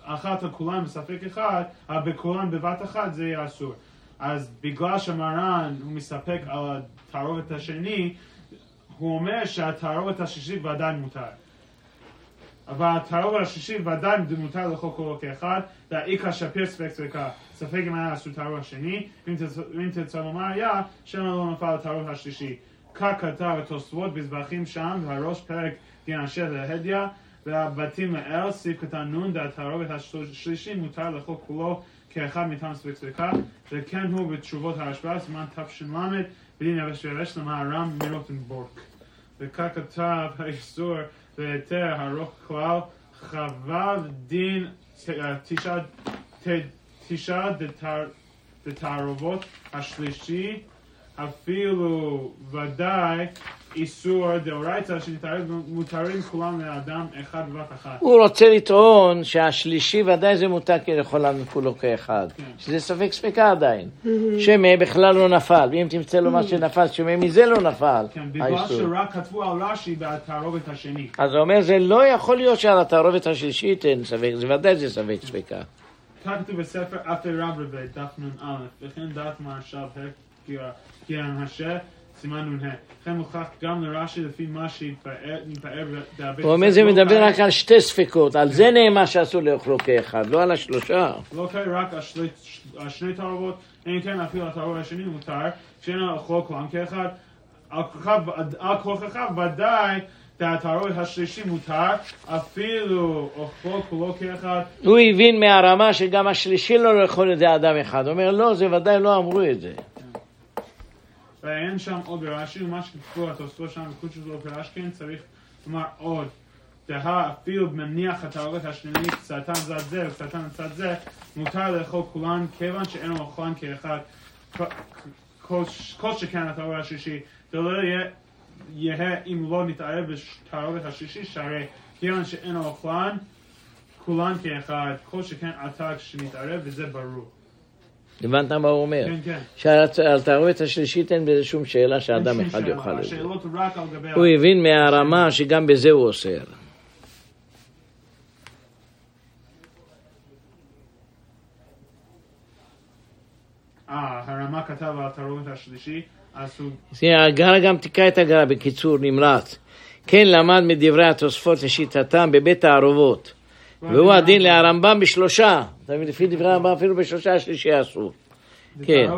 אחת לכולם בספק אחד, אבל בכולם בבת אחת זה יהיה אסור. אז בגלל שמרן הוא מסתפק על התערובת השני, הוא אומר שהתערובת השישית ודאי מותר. אבל התערובת השישית ודאי מותר לכל כולו כאחד, דאיכא שפיר ספק ספקה. ספק אם היה אסור תערובת השני, ואם תרצ- ואם תרצה לומר היה, שמא לא נפל התערובת השלישי. כך כתב התוספות בזבחים שם, והראש פרק דין אשר להדיא, והבתים לאל, סעיף קטן נון, והתערובת השלישי מותר לכל כולו כאחד מטעם ספק ספקה, וכן הוא בתשובות הרשב"א, זמן תש"ל, בדין יבש ויבש למהר"ם מרוטנבורג. וכך כתב האיסור בהיתר הרוך כלל חבל דין אה, תשעה דתערובות השלישי אפילו ודאי איסור דאורייתא שנתערב מותרים כולם לאדם אחד בבת אחת.
הוא רוצה לטעון שהשלישי ודאי זה מותר כלכל עם כולו כאחד.
כן.
שזה ספק ספקה עדיין. שמא בכלל לא נפל, ואם תמצא לו מה שנפל, שמא מזה לא נפל
כן, בגלל. שרק כתבו על רש"י בתערובת השני.
אז הוא אומר, זה לא יכול להיות שעל התערובת השלישית אין ספק, זה ודאי זה ספק ספקה.
כך כתוב בספר אפי רברבה, דף נ"א, וכן דעת מהרש"ב, גירן השה, סימן נ"ה. וכן מוכח גם לרש"י לפי מה שהתפאר בהבית
הוא אומר, זה מדבר רק על שתי ספקות, על זה נאמר שאסור לאכלו כאחד, לא על השלושה.
לא קרה רק על שני- על תערובות, אם כן אפילו התערובת השני מותר, שאין אוכל כולם כאחד. על על כוכך ודאי התערובת השלישי מותר, אפילו אוכל כולו כאחד.
הוא הבין מהרמה שגם השלישי לא לאכול את זה אדם אחד. הוא אומר, לא, זה ודאי לא אמרו את זה.
ואין שם עוד ברש"י, ומה שכתבו התוספות שם בקודש לא פירש כן צריך לומר עוד. דהה אפילו מניח התערובת השלילי קצתן צד זה וקצתן צד זה, מותר לאכול כולן כיוון שאין אוכלן כאחד. כל- שכן התערובת השלישי, זה לא יהיה אם לא נתערב בתערובת השלישי, שהרי כיוון שאין אוכלן, כולן כאחד, כל שכן עתה כשנתערב, וזה ברור.
הבנת מה הוא אומר?
כן, כן.
שעל התערובת השלישית אין בזה שום שאלה שאדם אחד יאכל את זה. הוא הבין מהרמה שגם בזה הוא אוסר.
אה, הרמה כתב על התערובת השלישי, אז הוא...
הגרא גם תיקה את הגרא בקיצור נמרץ. כן למד מדברי התוספות לשיטתם בבית הערובות. והוא הדין להרמב"ם בשלושה. מבין, לפי דברי הרמב"ם אפילו בשלושה השלישי אסור. כן.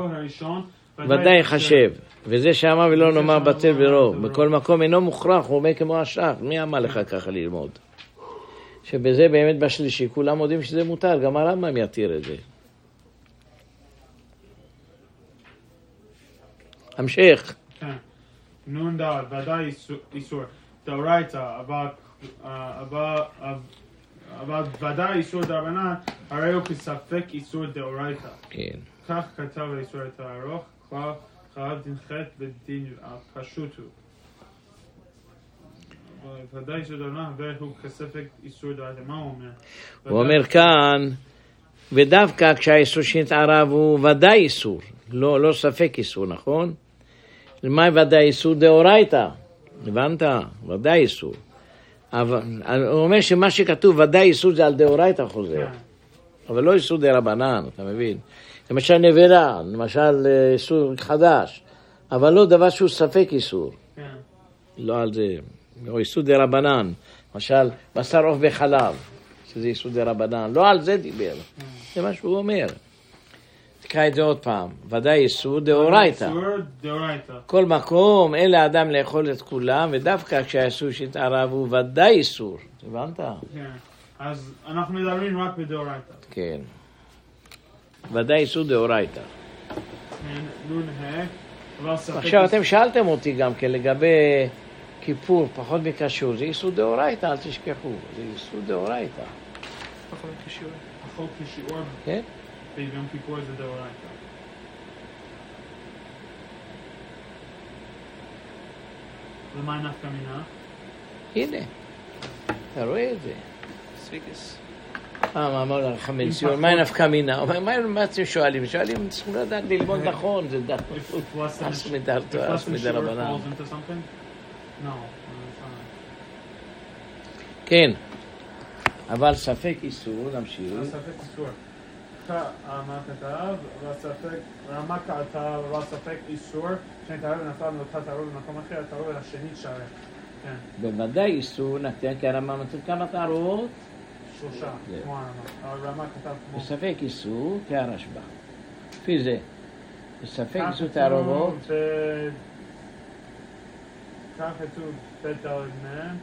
ודאי יחשב. וזה שאמר ולא נאמר בטל ברוב. בכל מקום אינו מוכרח, הוא אומר כמו השח. מי אמר לך ככה ללמוד? שבזה באמת בשלישי כולם יודעים שזה מותר, גם הרמב"ם יתיר את זה. המשך.
כן. נ"ד, ודאי איסור. דאורייתא, אבל... ודאי איסור דרבנן, הרי הוא כספק איסור דאורייתא.
כן.
כך כתב האיסור את הארוך, כלל חייב דין חטא ודין פשוט הוא. ודאי איסור דרבנן, והוא כספק איסור דאורייתא. מה הוא אומר?
הוא אומר כאן, ודווקא כשהאיסור שנתערב הוא ודאי איסור, לא, לא ספק איסור, נכון? מה ודאי איסור דאורייתא? הבנת? ודאי איסור. אבל הוא אומר שמה שכתוב ודאי איסור זה על דאורייתא חוזר,
כן.
אבל לא איסור דרבנן, אתה מבין? למשל נבלה, למשל אה, איסור חדש, אבל לא דבר שהוא ספק איסור,
כן.
לא על זה, או איסור דרבנן, למשל בשר עוף בחלב, שזה איסור דרבנן, לא על זה דיבר, זה מה שהוא אומר. נקרא את זה עוד פעם. ודאי איסור דאורייתא. כל מקום, אין לאדם לאכול את כולם, ודווקא כשהאיסור שהתערב הוא ודאי איסור. הבנת?
כן. אז אנחנו מדברים רק בדאורייתא.
כן. ודאי איסור דאורייתא.
כן.
עכשיו, אתם שאלתם אותי גם כן לגבי כיפור, פחות מקשור. זה איסור דאורייתא, אל תשכחו. זה איסור דאורייתא.
פחות כשיעור.
החוק כשיעור
כן?
ביום כיפור זה דאורייתא. ומה נפקא מינה?
הנה, אתה רואה את זה.
ספיקס.
מה אמר לך חמד ציון, מה נפקא מינה? הוא אומר, מה- אתם שואלים? שואלים, צריכים לדעת ללמוד נכון, זה דת.
Than-
אס מדרתו, אס
than
מדי
shiur
רבנן.
falls into something? No. it's not.
כן. אבל ספק איסור, נמשיך.
ספק איסור. כ- מה כתב? והספק, רמה אבל ספק איסור, שנתערב ונפל מאותה תערוב במקום אחר, התערובת השנית שערך. כן,
בוודאי איסור נתן, כי הרמב"ם נותן כמה תערובות,
שלושה,
זה.
כמו כמו...
בספק איסור כהרשב"א. לפי זה, בספק איסור תערובות,
כך כתוב בית ד' מ',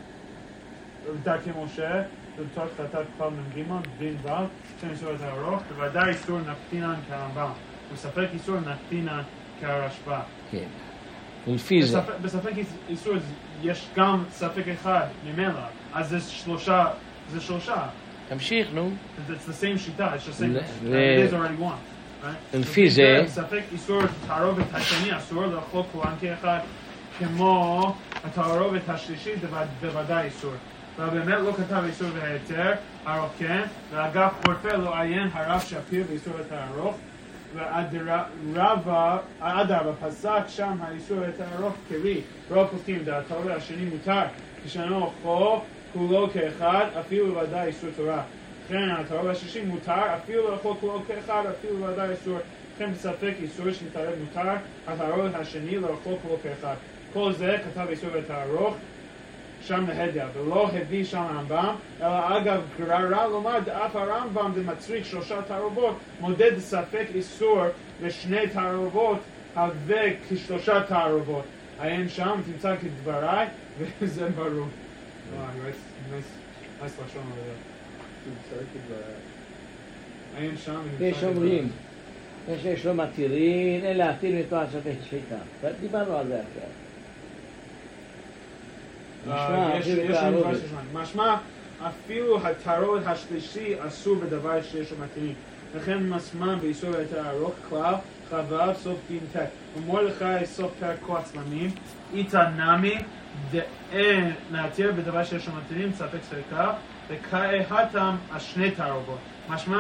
דרכי משה, ובתור חטאת כפל מ"ג, דין ו', שם את הארוך, בוודאי איסור נקטינן כרמב"ם, בספק איסור נקטינן כהרשב"א.
כן. ולפי זה,
בספק- בספק איס- איסור יש גם ספק אחד ממילא, אז זה שלושה, זה שלושה.
תמשיך, נו.
It's the same שיטה, it's the same,
ו-
it is already one. right?
ולפי זה-
ספק איסור תערובת השני אסור לאכול כולן כאחד, כמו התערובת השלישית בווד- בוודאי איסור. אבל באמת לא כתב איסור והיתר, הרוב כן, ואגב חורפה לא עיין הרב שפיר באיסור התערוך, ואדרבה, אדרבה, פסק שם האיסור התערוך קרי, רוב פוסקים דעתו והשני מותר, כשאנו אוכלו כולו כאחד, אפילו ודאי איסור תורה. וכן התערוב השלישי מותר, אפילו לאכול כולו כאחד, אפילו ודאי איסור. וכן בספק איסור שמתערב מותר, התערובת השני לאכול כולו כאחד. כל זה כתב איסור בתערוך, שם להדע, ולא הביא שם הרמב"ם, אלא אגב גררה לומר דאף הרמב"ם דמצריך שלושה תערובות, מודד ספק איסור לשני תערובות, הווה כשלושה תערובות. עיין שם, תמצא כדבריי, וזה ברור. ונמצא
יש. אומרים, שיש לו מתירין, אין להתיר מתנועת ספק שחיטה. דיברנו על זה עכשיו. משמע,
אה, יש-. משמע, אפילו התערובת השלישי אסור בדבר שיש לו מתאים. לכן מסמן באיסור היתר ארוך כלל, חו"ב סוף דין ט'. ומרדכי סוף פרק כוח צלמים, איתא נמי דאין להתיר בדבר שיש לו מתאים, ספק ספקה, וכאי התם השני תערובות. משמע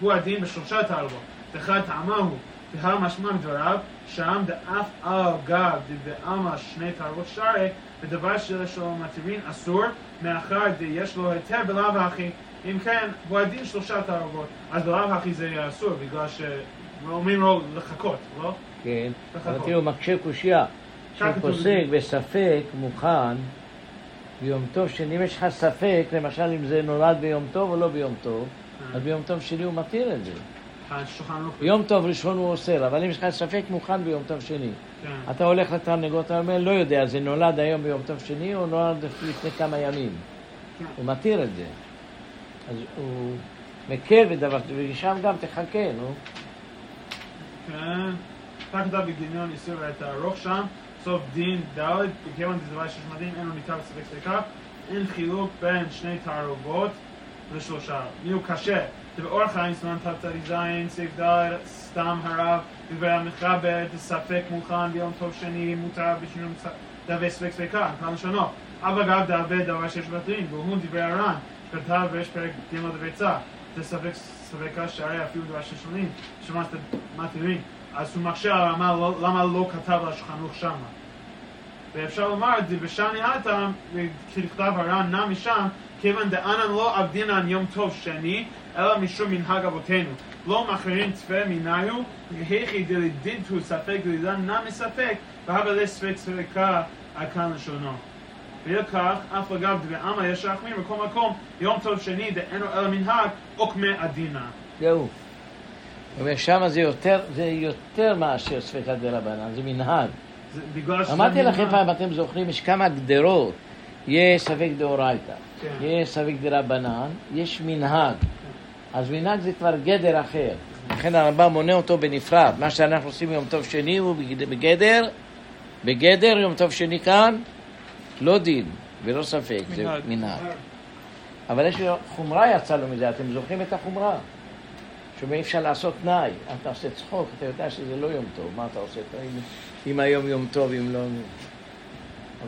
הוא הדין בשלושה תערובות. ואחד טעמה הוא, והא משמע מדבריו, שם דאף על גב דבעלמא שני תערובות שרי, בדבר שיש לו מתירין אסור, מאחר יש לו היתר בלאו הכי, אם כן, הוא הדין שלושה תערובות, אז בלאו הכי זה יהיה אסור, בגלל שאומרים לו לחכות, לא?
כן. אבל תראו, מקשה קושייה, שפוסק. בספק מוכן ביום טוב שני, אם יש לך ספק, למשל אם זה נולד ביום טוב או לא ביום טוב, אז ביום טוב שני הוא מתיר את זה.
ערוך.
ביום טוב ראשון הוא אוסר, אבל אם יש לך ספק מוכן ביום טוב שני,
כן.
אתה הולך לתרנגות, אתה אומר, לא יודע, זה נולד היום ביום טוב שני או נולד לפני כמה ימים.
כן.
הוא מתיר את זה. אז הוא מקל בדבר, ושם גם תחכה, נו.
כן. כך כתב בגיליון איסור את הארוך שם, סוף דין ד', בכיוון דברי שיש מדין, אין לו ניתן לספק ספקה, אין חילוק בין שני תערובות לשלושה. מי הוא קשה? זה באורח חיים סימן ת"ז, סעיף ד', סתם הרב, דברי המחבר, ספק מוכן ביום טוב שני, מותר בשינוי דווה ספק ספקה, כאן לשונו. אבל גם דווה דבר שיש בטרין, והוא דברי הר"ן, שכתב ויש פרק ג' דברי צה. זה ספק ספקה שהרי אפילו דבר ששונים, שמעת מתירים. אז הוא מקשה על הרמה למה לא כתב על השולחן ערוך שמה. ואפשר לומר, דבשני הטעם, ככתב הר"ן נע משם, כיוון דאנן לא עבדינן יום טוב שני, אלא משום מנהג אבותינו. לא מכריעים צפה מניו, היכי דלידידתו ספק דלידן נע מספק, והבה לספק ספקה כאן לשונו. ולכך, אף אגב דבעלמא יש להחמיר בכל מקום, יום טוב שני דאינו אלא מנהג, עוקמי עדינה.
זהו. שמה זה יותר, זה יותר מאשר ספקא דרבנן, זה מנהג. אמרתי לכם. פעם, אתם זוכרים, יש כמה גדרות. יש ספק דאורייתא,
כן.
יש ספק דרבנן, יש מנהג. אז מנהג זה כבר גדר אחר. לכן הרמב"ם מונה אותו בנפרד. מה שאנחנו עושים ביום טוב שני הוא בגד- בגדר, בגדר יום טוב שני כאן, לא דין ולא ספק, זה
מנהג.
מנהג. אבל יש חומרה יצא לו מזה, אתם זוכרים את החומרה? שאומר אי אפשר לעשות תנאי, אתה עושה צחוק, אתה יודע שזה לא יום טוב, מה אתה עושה? אם, אם היום יום טוב, אם לא...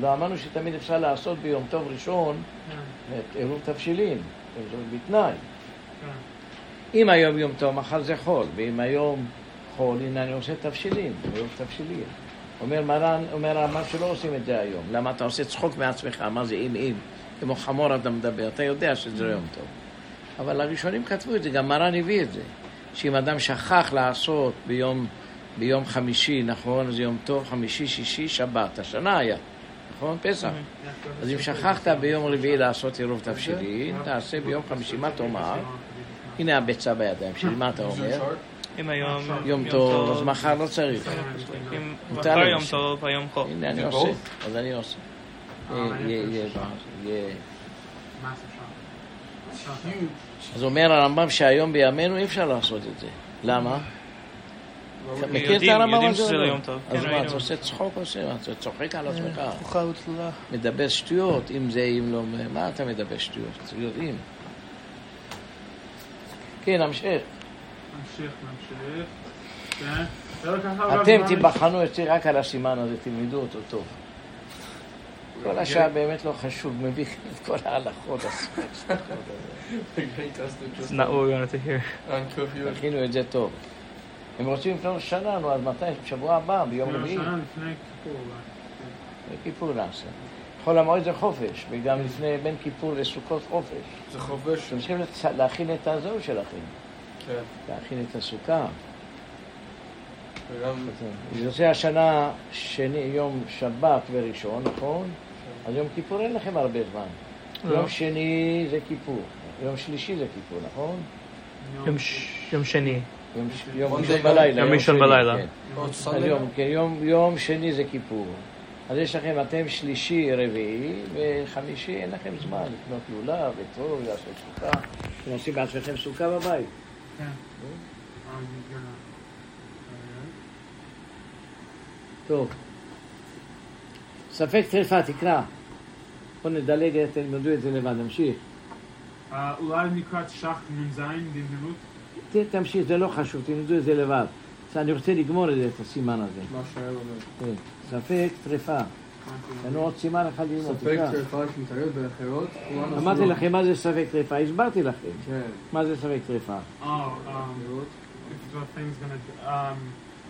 אבל אמרנו שתמיד אפשר לעשות ביום טוב ראשון
כן,
את עירוב תבשילים, בתנאי.
כן.
אם היום יום טוב, מחר זה חול, ואם היום חול, הנה אני עושה תבשילים, עירוב תבשילים. אומר מרן, אומר הרמב"ם שלא עושים את זה היום. למה אתה עושה צחוק מעצמך? מה זה אם אם? כמו חמור אתה מדבר, אתה יודע שזה יום טוב. אבל הראשונים כתבו את זה, גם מרן הביא את זה. שאם אדם שכח לעשות ביום, ביום חמישי, נכון? זה יום טוב, חמישי, שישי, שבת. השנה היה, נכון? פסח. אז אם שכחת ביום רביעי לעשות עירוב תבשילים, תעשה ביום חמישי, מה תאמר? הנה הביצה בידיים שלי, מה אתה אומר?
אם היום
יום טוב, אז מחר לא צריך.
אם
מותר
מחר יום. טוב, היום חול.
הנה אני עושה? אז אני עושה.
אה, זה שם?
אז אומר הרמב"ם שהיום בימינו אי אפשר לעשות את זה. למה? אתה מכיר את הרמב"ם הזה? לא?
לא.
אז
כן,
מה. אתה עושה צחוק או עושה? אתה צוחק על עצמך? מדבר שטויות, אם זה, אם לא, מה אתה מדבר שטויות? יודעים. כן, המשך.
נמשיך, נמשיך. כן.
אתם. תיבחנו אצלי רק על הסימן הזה, תלמדו אותו טוב. כל השאר באמת לא חשוב, מביך את כל ההלכות.
It's not what we wanted to hear.
תכינו את זה טוב. הם רוצים לפנות שנה, נו, אז מתי? בשבוע הבא, ביום
כאילו,
רביעי.
שנה לפני כיפור.
בכיפור נעשה. חול המועד זה חופש, וגם לפני בין כיפור לסוכות חופש.
זה חובש.
אתם צריכים לצ- להכין את הזהו שלכם,
כן.
להכין את הסוכה.
וגם
זה יוצא השנה שני, יום שבת וראשון, נכון? אז יום כיפור אין לכם הרבה זמן.
לא.
יום שני זה כיפור, יום שלישי זה כיפור, נכון?
יום ש- יום שני.
יום ראשון. בלילה.
יום ראשון
שני,
בלילה.
כן. כן, יום, יום שני זה כיפור. אז יש לכם, אתם שלישי, רביעי, וחמישי אין לכם זמן לקנות לולב, אתרוג, לעשות סוכה. אתם עושים בעצמכם סוכה בבית.
כן. אה, כן.
טוב. ספק טרפה, תקרא. בוא נדלג, תלמדו את זה לבד, נמשיך.
אה, אולי לקראת שח נ"ז במהירות?
תמשיך, זה לא חשוב, תלמדו את זה לבד. אני רוצה לגמור את הסימן הזה.
מה שהיה אומר.
ספק טרפה. תנו עוד סימן אחד ללמוד,
ספק. טרפה שמתערב באחרות. כולן
אמרתי. לכם מה זה ספק טרפה, הסברתי לכם.
כן.
מה זה ספק טרפה.
Oh, um, um,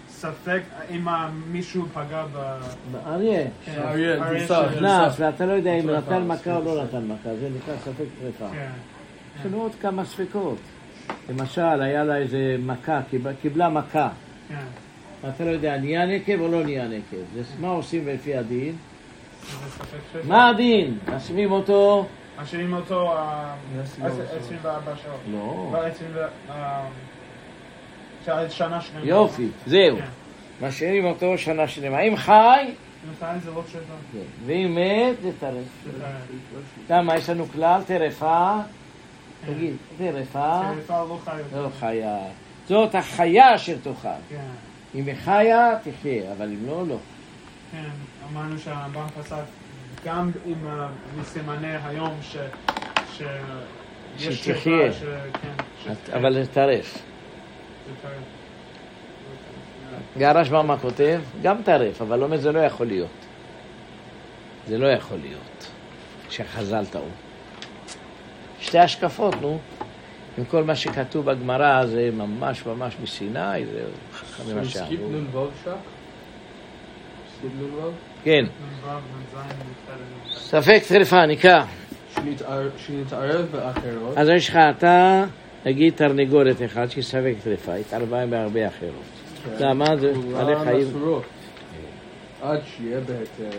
ספק אם מישהו פגע ב...
אריה,
כן,
אריה,
אריה
נכנס, ואתה לא יודע אם נתן מכה או לא. נתן מכה, זה נקרא ספק טרפה.
כן.
יש לנו עוד כמה ספקות. למשל, היה לה איזה מכה, קיב- קיבלה מכה.
כן.
ואתה לא יודע, נהיה נקב או לא נהיה נקב. זה מה עושים לפי הדין? מה הדין? משווים אותו?
משאירים אותו אה,
עשרים וארבע שעות.
24 שעות.
לא.
לא, 20 ו... ש- שנה שלמה.
יופי, זהו.
כן.
משאירים אותו שנה שלמה. אם חי,
לא?
כן. ואם מת, זה טרף. למה יש לנו כלל טרפה? תגיד, טרפה
טרפה לא חי יותר.
לא חיה. זאת החיה אשר תאכל. אם היא חיה, תחיה, אבל אם לא, לא.
כן, אמרנו שהרמב"ם פסק גם עם מסימני היום ש... ש...
שתחיה.
כן, ש-
אבל זה טרף.
זה טרף.
גרשב"ם מה כותב? גם טרף, אבל אומר זה לא יכול להיות. זה לא יכול להיות שחז"ל טעו. שתי השקפות, נו. עם כל מה שכתוב בגמרא זה ממש ממש מסיני, זה חכמים מה
סקיפ
שאמרו.
נ"ו שק? סקיפ נ"ו?
כן,
נ"ו, נ"ז, נ"ח.
ספק טרפה, נקרא.
שנתער- שנתערב באחרות.
אז יש לך אתה, נגיד תרנגולת אחד שהיא ספק טרפה, התערבה בהרבה אחרות.
כן.
למה? זה בעלי חיים.
עד שיהיה בהיתר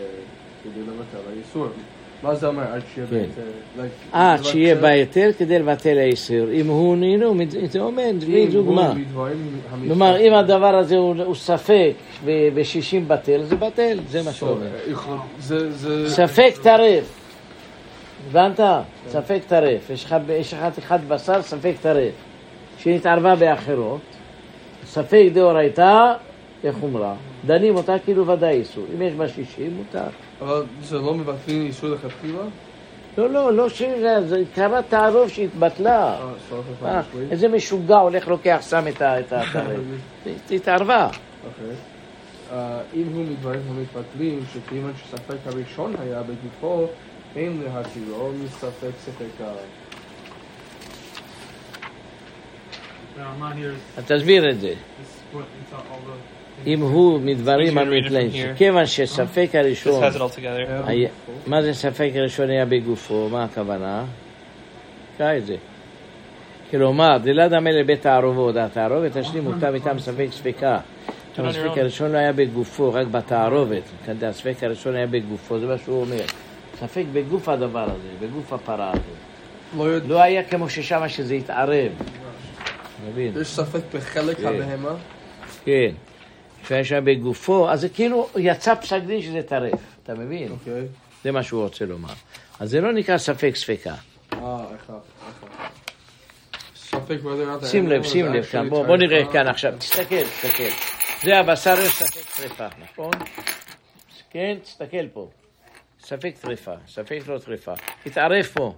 כדי לבטל האיסור. מה זה אומר עד שיהיה
כן.
בהיתר? Like,
עד
זה
שיהיה בהיתר כדי לבטל האיסור. אם הוא נינו, זה אומר, בלי
אם
דוגמה.
הוא מדברים המתפתלים.
כלומר, אם הדבר הזה הוא ספק ב-60 בטל, זה בטל, זה מה שהוא אומר.
זה...
ספק טרף. הבנת? ספק טרף. יש לך- יש לך חתיכת בשר, ספק טרף. שנתערבה באחרות. ספק דאורייתא לחומרה. דנים אותה כאילו ודאי איסור. אם יש בה 60, מותר.
אבל זה לא מבטלים איסור לכתחילה?
לא, לא, לא שזה, זה קרה תערוב שהתבטלה.
אה,
אה. איזה משוגע הולך לוקח שם את ה- את הטרף. התערבה.
אוקיי. אה, אם הוא מדברים המתבטלים, שכיוון שספק הראשון היה בגופו, אין להתירו מספק ספק ה...
תסביר את זה. אם הוא מדברים
here.
כיוון שספק הראשון. מה זה ספק הראשון היה בגופו? מה הכוונה? קרא את זה. כלומר, דלת המלך לבית תערובו, התערובת השני מותר מטעם ספק ספקה. אבל הספק הראשון לא היה בגופו, רק בתערובת. הספק הראשון היה בגופו, זה מה שהוא אומר. ספק בגוף הדבר הזה, בגוף הפרה הזה.
לא
לא היה כמו ששם שזה התערב.
יש ספק בחלק
כן.
הבהמה?
כן. שהיה שם בגופו, אז זה כאילו יצא פסק דין שזה טרף, אתה מבין?
אוקיי.
זה מה שהוא רוצה לומר. אז זה לא נקרא ספק ספקה.
אה, אחד, אחד.
שים לב, שים לב
actually
כאן, בוא, בוא נראה. כאן עכשיו, תסתכל, תסתכל. זה הבשר, יש ספק טרפה, נכון? כן, תסתכל פה. ספק טרפה, ספק לא טרפה. תתערב פה.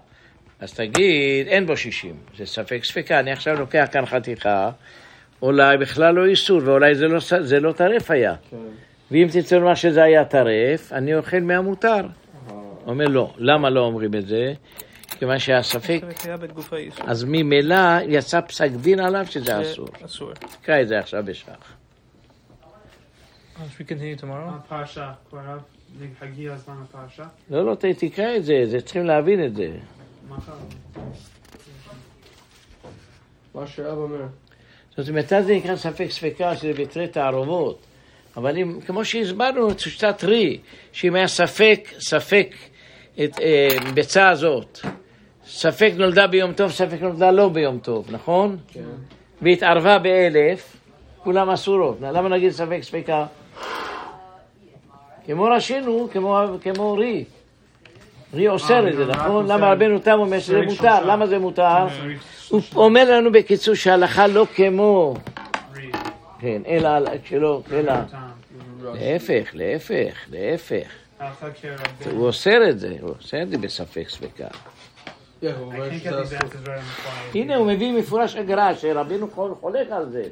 אז תגיד, אין בו 60, זה ספק ספקה. אני עכשיו לוקח כאן חתיכה, אולי בכלל לא איסור, ואולי זה לא, זה לא טרף היה.
כן.
ואם תרצה לומר שזה היה טרף, אני אוכל מהמותר.
אה,
אומר לא. למה לא אומרים את זה? כיוון שהספק,
היה בגוף האיסור.
אז ממילא יצא פסק דין עליו שזה אסור.
אסור.
תקרא את זה עכשיו בשח.
לפרשה.
לא, לא, תקרא את זה, זה צריכים להבין את זה.
מה שרב אומר.
זאת אומרת, זה נקרא ספק ספקה שזה בתרי תערובות. אבל אם, כמו שהסברנו, את שיטת רי, שאם היה ספק, ספק את אה, ביצה הזאת, ספק נולדה ביום טוב, ספק נולדה לא ביום טוב, נכון?
כן.
והתערבה באלף, כולם אסורות. למה נגיד ספק ספקה? כמו ראשינו, כמו, כמו רי. רי אוסר את זה,
אה,
נכון? למה רבנו תם אומר שזה מותר? למה זה מותר? הוא. אומר לנו בקיצור שההלכה לא כמו. כן, אלא שלא, אלא. להפך, להפך, להפך. הוא אוסר את זה, הוא אוסר את זה בספק ספקה. הנה הוא מביא מפורש הגר"א, שרבנו חול- חולק על זה.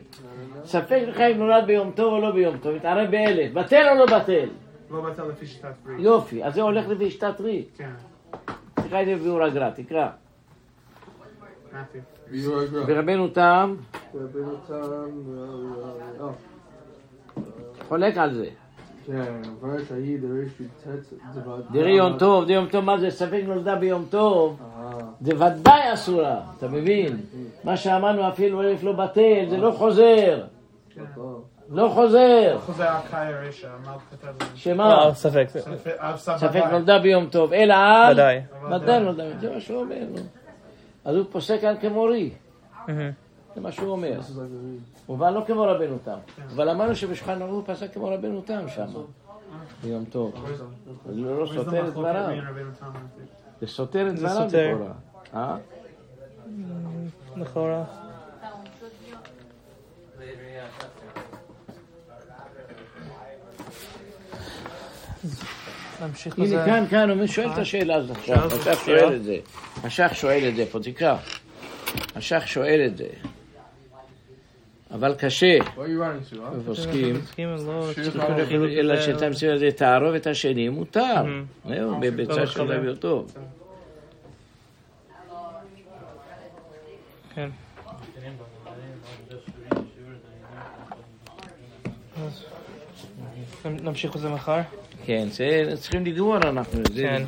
ספק לך אם נולד ביום טוב או לא ביום טוב, מתערב באלף, בטל או לא בטל?
לא בטל לפי שיטת רי.
יופי, אז זה הולך לפי שיטת רי.
כן,
תקרא את זה בביאור הגר"א, תקרא.
מתיו.
ביור הגר"א.
ורבנו תם
אה,
חולק על זה.
כן, אבל שהיא דריש י"ט דבר...
דרי יום טוב, דרי יום טוב, מה זה? ספק נולדה ביום טוב,
אה,
זה ודאי אסורה, אתה מבין? מה שאמרנו אפילו אלף לא בטל, זה לא חוזר,
טוב.
לא חוזר.
חוזר הקאי הרשע, מה הוא כתב על זה?
שמה?
לא, ספק.
ספק- אה.
נולדה ביום טוב, אלא על...
ודאי.
ודאי נולדה, זה מה שהוא אומר. אז הוא פוסק כאן כמו רי,
מהמם.
זה מה שהוא אומר. הוא בא לא כמו רבנו תם, אבל אמרנו שבשולחן ערוך הוא פסק כמו רבנו תם שם, ביום טוב. זה לא
וזה
סותר את דבריו. זה סותר את דבריו. לכאורה. אה?
בזה.
הנה כאן, כאן, הוא שואל את השאלה הזאת עכשיו, השח. שואל את זה. השח שואל את זה, פה תקרא. השח שואל את זה. אבל קשה? ופוסקים,
לא,
אלא
זה-
שאתה מסיר את זה תערובת השני, מותר. זהו, בביצה של. רבי טוב.
כן. נמשיך בזה מחר.
כן, צריכים לגמור אנחנו,
כן.